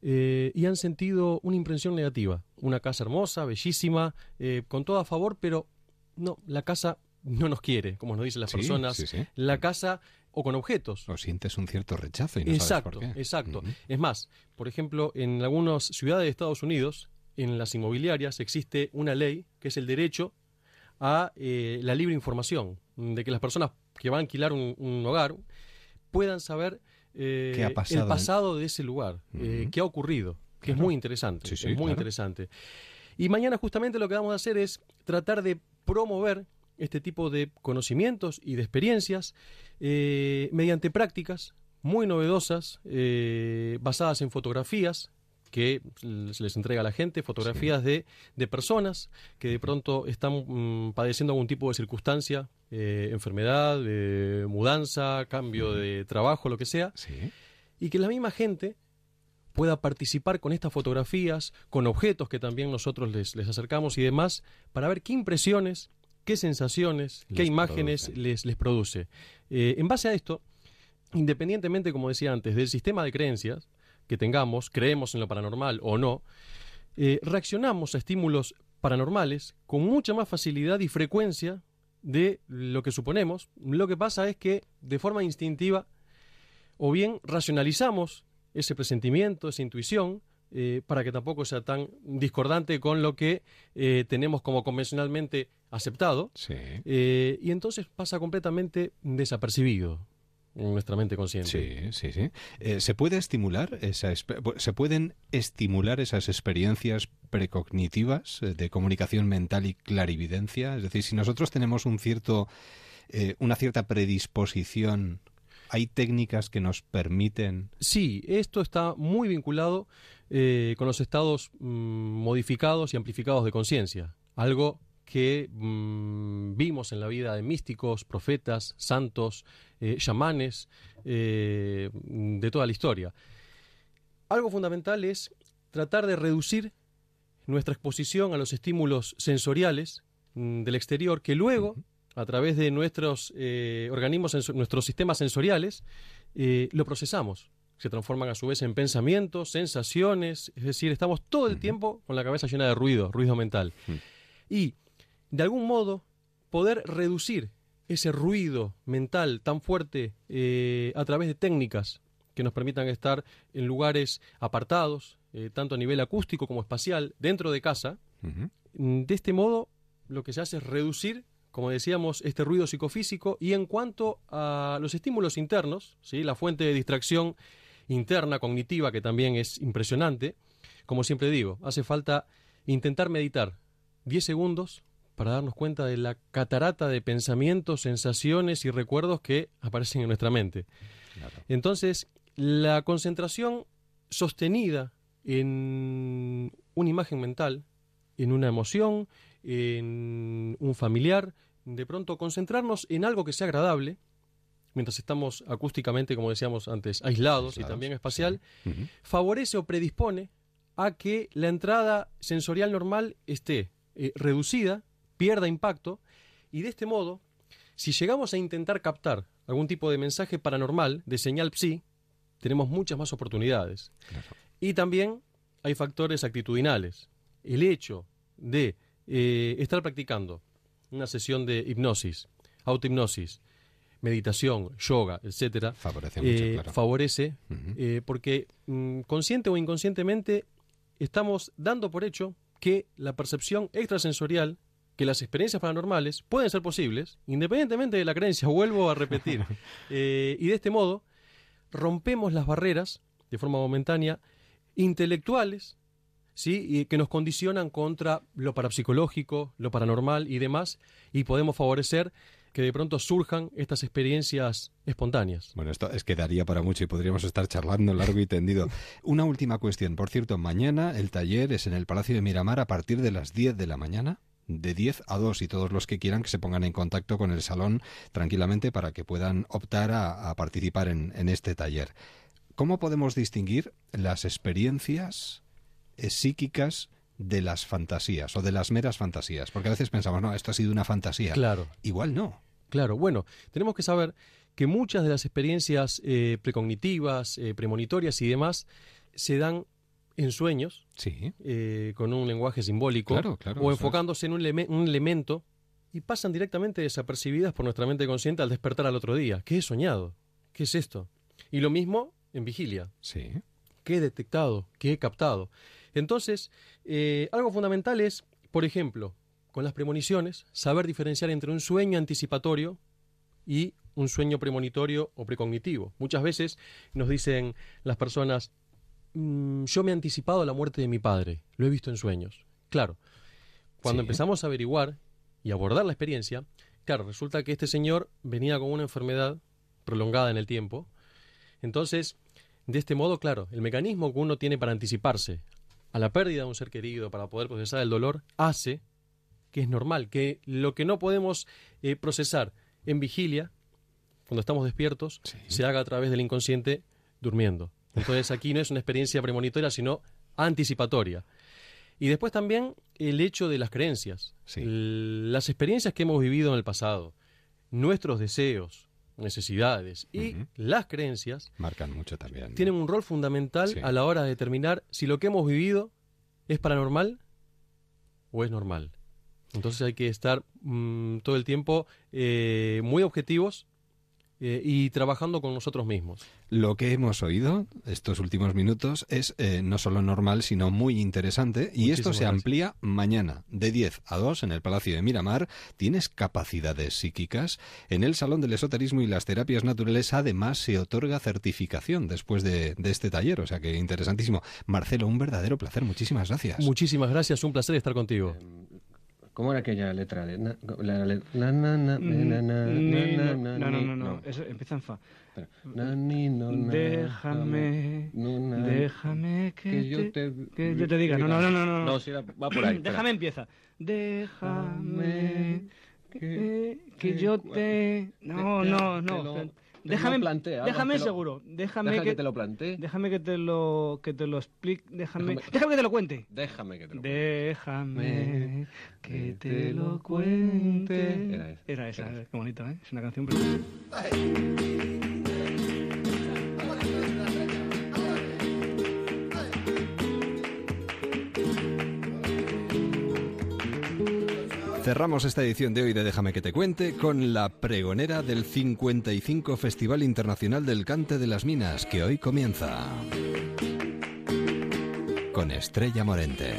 eh, y han sentido una impresión negativa. Una casa hermosa, bellísima, eh, con todo a favor, pero no, la casa no nos quiere, como nos dicen las Sí, personas. sí, sí. La casa o con objetos. O sientes un cierto rechazo y no exacto, sabes por qué. exacto. Es más, por ejemplo, en algunas ciudades de Estados Unidos, en las inmobiliarias existe una ley que es el derecho a eh, la libre información, de que las personas que van a alquilar un, un hogar puedan saber eh, ¿Qué ha pasado el pasado de ese lugar, eh, qué ha ocurrido, que es muy interesante, Sí, sí, es muy claro. interesante. Y mañana justamente lo que vamos a hacer es tratar de promover este tipo de conocimientos y de experiencias eh, mediante prácticas muy novedosas, basadas en fotografías que se les entrega a la gente, fotografías de, de personas que de pronto están mm, padeciendo algún tipo de circunstancia, eh, enfermedad, eh, mudanza, cambio de trabajo, lo que sea, y que la misma gente pueda participar con estas fotografías, con objetos que también nosotros les, les acercamos y demás, para ver qué impresiones, qué sensaciones, qué imágenes les, les produce. Eh, en base a esto, independientemente, como decía antes, del sistema de creencias que tengamos, creemos en lo paranormal o no, eh, reaccionamos a estímulos paranormales con mucha más facilidad y frecuencia de lo que suponemos. Lo que pasa es que de forma instintiva o bien racionalizamos ese presentimiento, esa intuición, eh, para que tampoco sea tan discordante con lo que eh, tenemos como convencionalmente aceptado, eh, y entonces pasa completamente desapercibido en nuestra mente consciente. Sí, sí, sí. Eh, ¿Se puede estimular esa se pueden estimular esas experiencias precognitivas eh, de comunicación mental y clarividencia? Es decir, si nosotros tenemos un cierto eh, una cierta predisposición, hay técnicas que nos permiten Sí, esto está muy vinculado eh, con los estados mm, modificados y amplificados de conciencia. Algo que mm, vimos en la vida de místicos, profetas, santos, eh, chamanes, eh, de toda la historia. Algo fundamental es tratar de reducir nuestra exposición a los estímulos sensoriales mm, del exterior que luego, a través de nuestros eh, organismos, nuestros sistemas sensoriales, eh, lo procesamos. Se transforman a su vez en pensamientos, sensaciones, es decir, estamos todo el tiempo con la cabeza llena de ruido, ruido mental. Y, de algún modo, poder reducir ese ruido mental tan fuerte eh, a través de técnicas que nos permitan estar en lugares apartados, eh, tanto a nivel acústico como espacial, dentro de casa. De este modo, lo que se hace es reducir, como decíamos, este ruido psicofísico y en cuanto a los estímulos internos, ¿sí? la fuente de distracción interna, cognitiva, que también es impresionante, como siempre digo, hace falta intentar meditar 10 segundos para darnos cuenta de la catarata de pensamientos, sensaciones y recuerdos que aparecen en nuestra mente. Entonces, la concentración sostenida en una imagen mental, en una emoción, en un familiar, de pronto concentrarnos en algo que sea agradable, mientras estamos acústicamente, como decíamos antes, aislados, y también espacial, favorece o predispone a que la entrada sensorial normal esté eh, reducida, pierda impacto, y de este modo, si llegamos a intentar captar algún tipo de mensaje paranormal, de señal psi, tenemos muchas más oportunidades. Y también hay factores actitudinales. El hecho de eh, estar practicando una sesión de hipnosis, autohipnosis, meditación, yoga, etcétera, Favorece mucho, eh, claro. favorece, eh, porque mm, consciente o inconscientemente estamos dando por hecho que la percepción extrasensorial, que las experiencias paranormales pueden ser posibles, independientemente de la creencia, vuelvo a repetir. [laughs] Eh, y de este modo rompemos las barreras, de forma momentánea, intelectuales, ¿sí? y que nos condicionan contra lo parapsicológico, lo paranormal y demás, y podemos favorecer que de pronto surjan estas experiencias espontáneas. Bueno, esto es que daría para mucho y podríamos estar charlando largo y tendido. [laughs] Una última cuestión. Por cierto, mañana el taller es en el Palacio de Miramar a partir de las 10 de la mañana. De 10 a 2 y todos los que quieran que se pongan en contacto con el salón tranquilamente para que puedan optar a, a participar en, en este taller. ¿Cómo podemos distinguir las experiencias eh, psíquicas de las fantasías o de las meras fantasías? Porque a veces pensamos, no, esto ha sido una fantasía. Claro. Igual no. Claro, bueno, tenemos que saber que muchas de las experiencias eh, precognitivas, eh, premonitorias y demás se dan en sueños, eh, con un lenguaje simbólico, Claro, claro, o enfocándose en un, eleme- un elemento y pasan directamente desapercibidas por nuestra mente consciente al despertar al otro día. ¿Qué he soñado? ¿Qué es esto? Y lo mismo en vigilia. Sí. ¿Qué he detectado? ¿Qué he captado? Entonces, eh, algo fundamental es, por ejemplo, con las premoniciones, saber diferenciar entre un sueño anticipatorio y un sueño premonitorio o precognitivo. Muchas veces nos dicen las personas, "Mm, yo me he anticipado a la muerte de mi padre, lo he visto en sueños. Claro, cuando Sí. empezamos a averiguar y abordar la experiencia, claro, resulta que este señor venía con una enfermedad prolongada en el tiempo. Entonces, de este modo, claro, el mecanismo que uno tiene para anticiparse a la pérdida de un ser querido, para poder procesar el dolor, hace que es normal, que lo que no podemos eh, procesar en vigilia, cuando estamos despiertos, se haga a través del inconsciente durmiendo. Entonces aquí no es una experiencia premonitoria, sino anticipatoria. Y después también el hecho de las creencias, las experiencias que hemos vivido en el pasado, nuestros deseos, necesidades y las creencias Marcan mucho también. tienen un rol fundamental Sí. a la hora de determinar si lo que hemos vivido es paranormal o es normal. Entonces hay que estar mm, todo el tiempo eh, muy objetivos eh, y trabajando con nosotros mismos. Lo que hemos oído estos últimos minutos es eh, no solo normal, sino muy interesante. Y esto se gracias. amplía mañana, de 10 a 2, en el Palacio de Miramar. Tienes capacidades psíquicas. En el Salón del Esoterismo y las Terapias Naturales, además, se otorga certificación después de, de este taller. O sea que interesantísimo. Marcelo, un verdadero placer. Muchísimas gracias. Muchísimas gracias, un placer estar contigo. ¿Cómo era aquella letra? de na- la la- na- na- na- na- Ni- na- no, na- no, no, no, eso empieza en fa. Na- ni- no, na- Déjame, no, na- déjame que, que yo te, que yo te diga. No, no, no, no, no. No, era- va por ahí. [clears throat] Déjame empieza. Déjame que, que yo te. No, no, no. Déjame, habla, déjame lo- seguro. Déjame deja que, que te lo plantee. Déjame que te lo que te lo explique. Déjame, Déjame- déjame que te lo cuente. Déjame que te lo Déjame que te lo cuente. Era esa, Era esa, era qué bonito, ¿eh? Es una canción preciosa. Cerramos esta edición de hoy de Déjame que te cuente con la pregonera del 55 Festival Internacional del Cante de las Minas, que hoy comienza. Con Estrella Morente.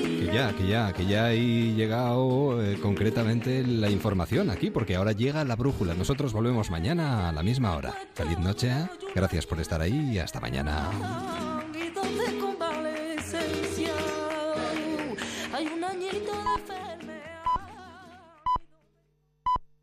Que ya, que ya, que ya ha llegado eh, concretamente la información aquí, porque ahora llega la brújula. Nosotros volvemos mañana a la misma hora. Feliz noche, gracias por estar ahí y hasta mañana.